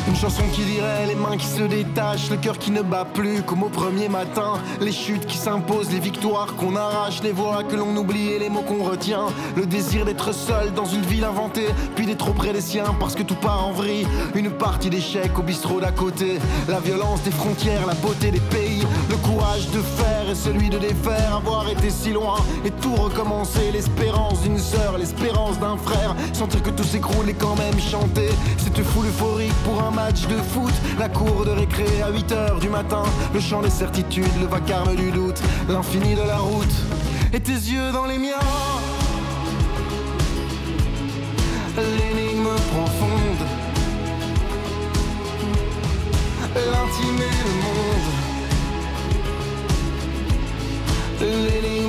Une chanson qui dirait les mains qui se détachent, le cœur qui ne bat plus comme au premier matin, les chutes qui s'imposent, les victoires qu'on arrache, les voix que l'on oublie et les mots qu'on retient, le désir d'être seul dans une ville inventée, puis d'être auprès des siens parce que tout part en vrille, une partie d'échecs au bistrot d'à côté, la violence des frontières, la beauté des pays, le courage de faire et celui de défaire, avoir été si loin et tout recommencer, l'espérance d'une sœur, l'espérance d'un frère, sentir que tout s'écroule et quand même chanter, cette foule euphorique pour un match de foot, la cour de récré à 8h du matin, le chant des certitudes, le vacarme du doute, l'infini de la route, et tes yeux dans les miens. L'énigme profonde, l'intime et le monde, l'énigme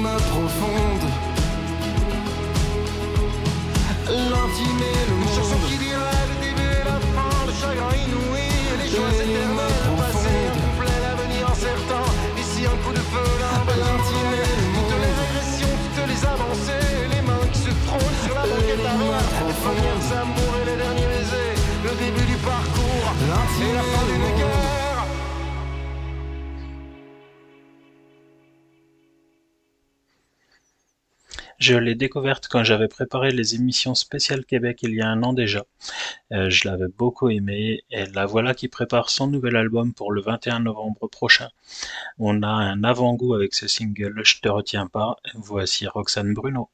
Je l'ai découverte quand j'avais préparé les émissions spéciales Québec il y a un an déjà. Euh, je l'avais beaucoup aimée et la voilà qui prépare son nouvel album pour le 21 novembre prochain. On a un avant-goût avec ce single Je te retiens pas. Voici Roxane Bruno.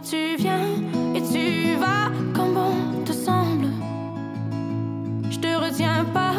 tu viens et tu vas comme bon te semble. Je te retiens pas.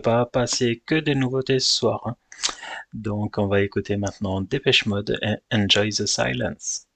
pas passer que des nouveautés ce soir. Hein. Donc on va écouter maintenant Dépêche Mode et Enjoy the Silence.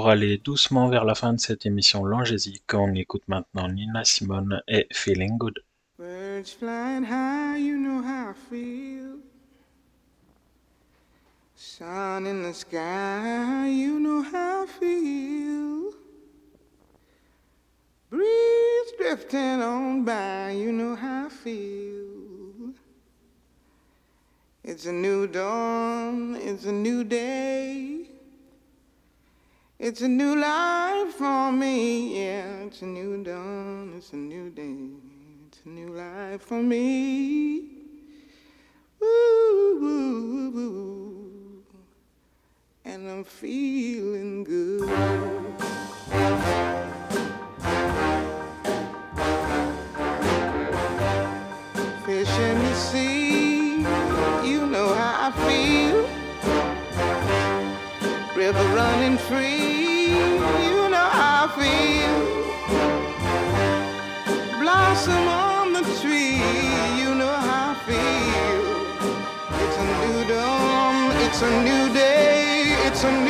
Pour aller doucement vers la fin de cette émission Langésique, on écoute maintenant Nina Simone et Feeling Good. Birds flying high, you know how I feel. Sun in the sky, you know how I feel. Breeze drifting on by, you know how I feel. It's a new dawn, it's a new day. It's a new life for me, yeah. It's a new dawn, it's a new day. It's a new life for me. And I'm feeling good. River running free, you know how I feel. Blossom on the tree, you know how I feel. It's a new dawn, it's a new day, it's a new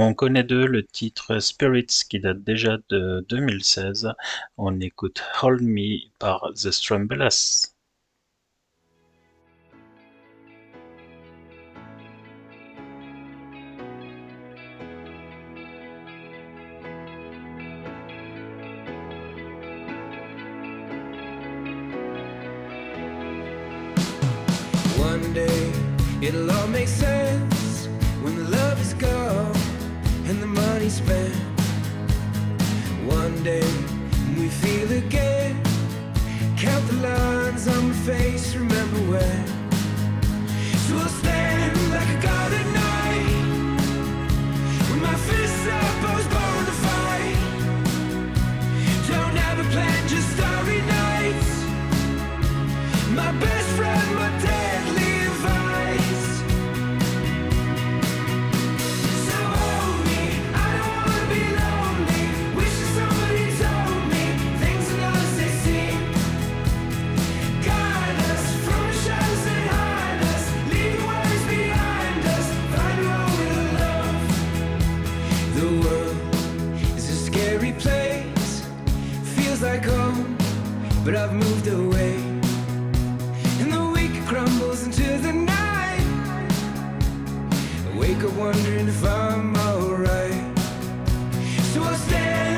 On connaît d'eux le titre Spirits qui date déjà de 2016. On écoute Hold Me par The the money spent. One day we feel again, count the lines on my face, remember when. So I'll stand like a god The world is a scary place. Feels like home, but I've moved away. And the week crumbles into the night. I wake up wondering if I'm alright. So I stand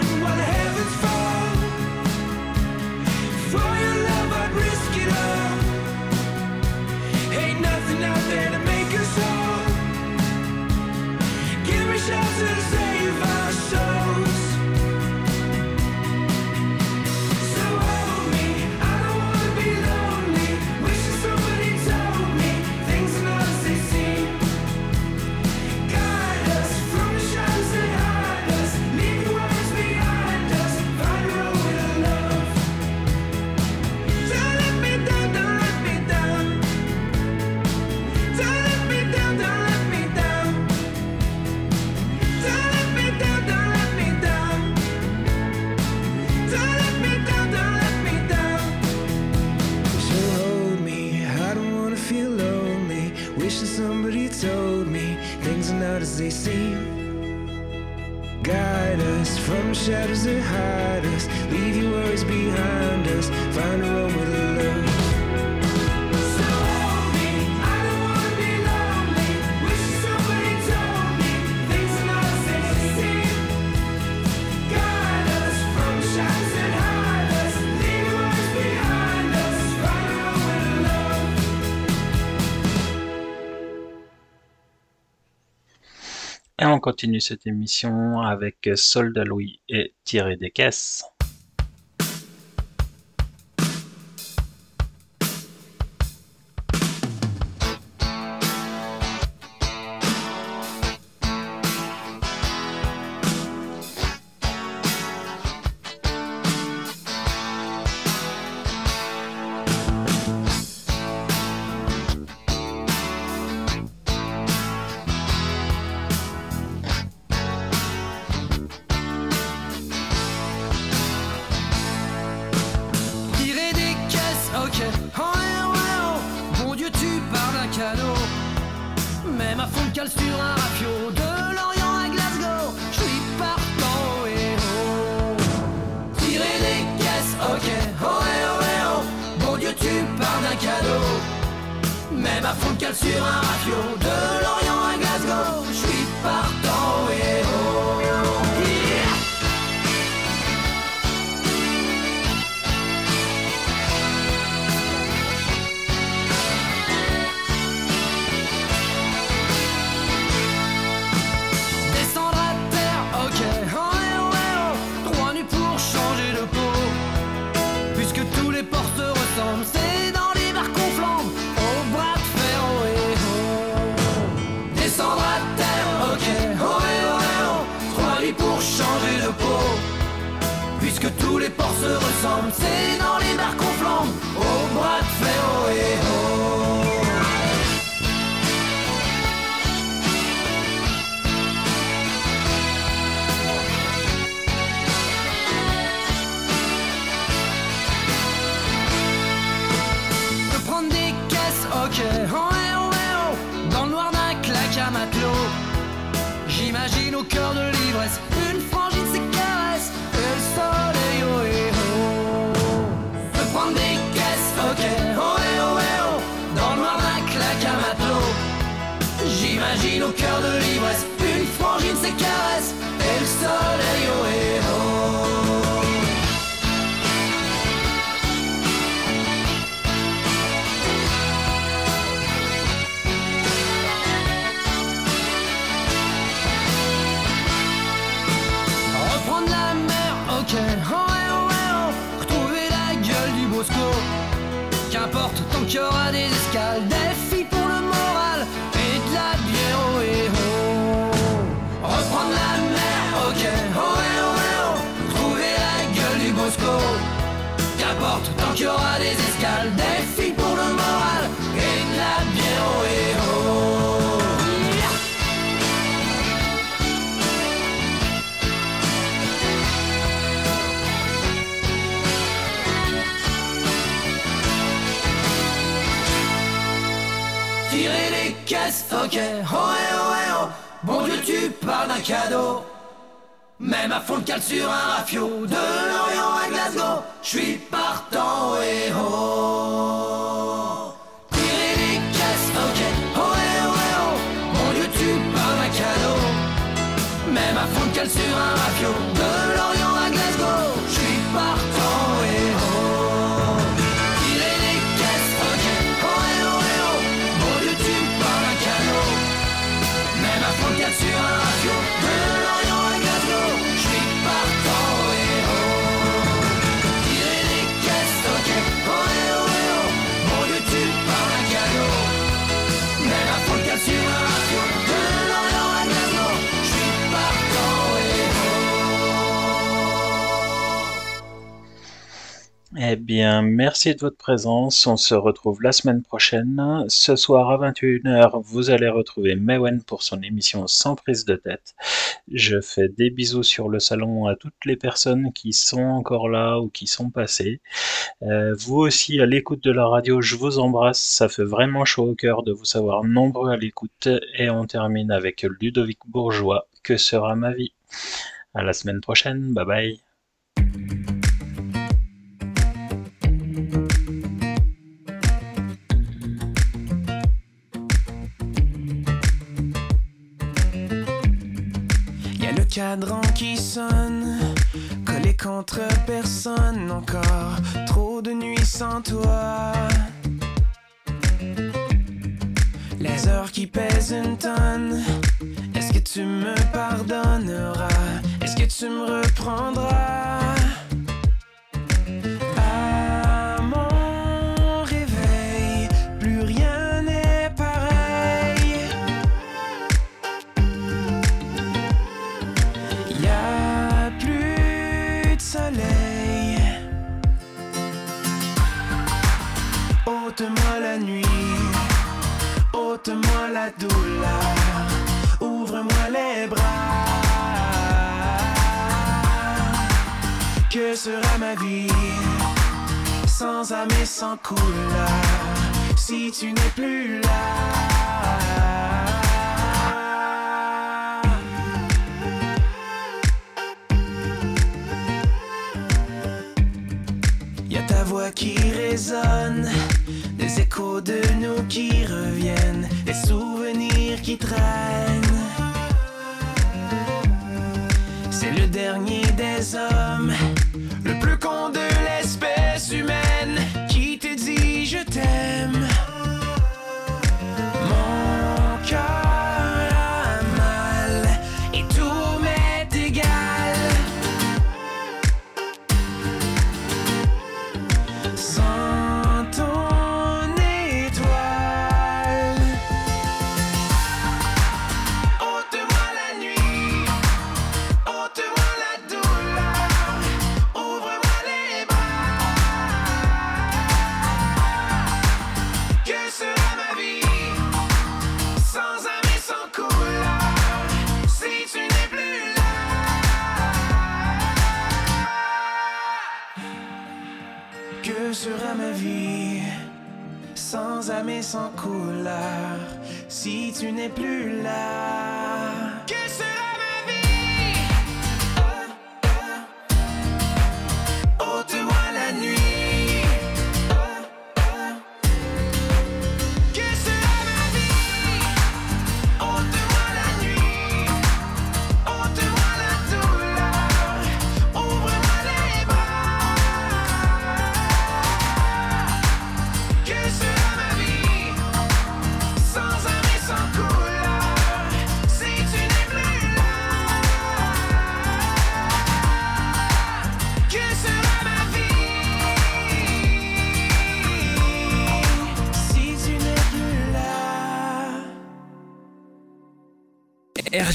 shadows that hide on continue cette émission avec Soldat Louis et Tiré des caisses. J'imagine au cœur de l'ivresse une frangine ses caresses et le soleil oh et oh. oh. Prendre des caisses, ok, oh et oh oh, dans le noir d'un claque à matelot. J'imagine au cœur de l'ivresse une frangine ses caresses. Oh, eh, oh, eh, oh, bon Dieu, tu parles d'un cadeau. Même à fond de cale sur un rafio, de Lorient à Glasgow, je suis partant, eh, oh. oh. Eh bien, merci de votre présence. On se retrouve la semaine prochaine. Ce soir à 21h, vous allez retrouver Mewen pour son émission Sans prise de tête. Je fais des bisous sur le salon à toutes les personnes qui sont encore là ou qui sont passées. Euh, vous aussi, à l'écoute de la radio, je vous embrasse. Ça fait vraiment chaud au cœur de vous savoir nombreux à l'écoute. Et on termine avec Ludovic Bourgeois. Que sera ma vie? À la semaine prochaine. Bye bye. Cadran qui sonne, collé contre personne encore. Trop de nuits sans toi. Les heures qui pèsent une tonne. Est-ce que tu me pardonneras? Est-ce que tu me reprendras? Ôte-moi la douleur, ouvre-moi les bras. Que sera ma vie sans âme et sans couleur? Si tu n'es plus là? Y a ta voix qui résonne, des échos de nous qui reviennent, des souvenirs qui traînent. C'est le dernier des hommes, si tu n'es plus là?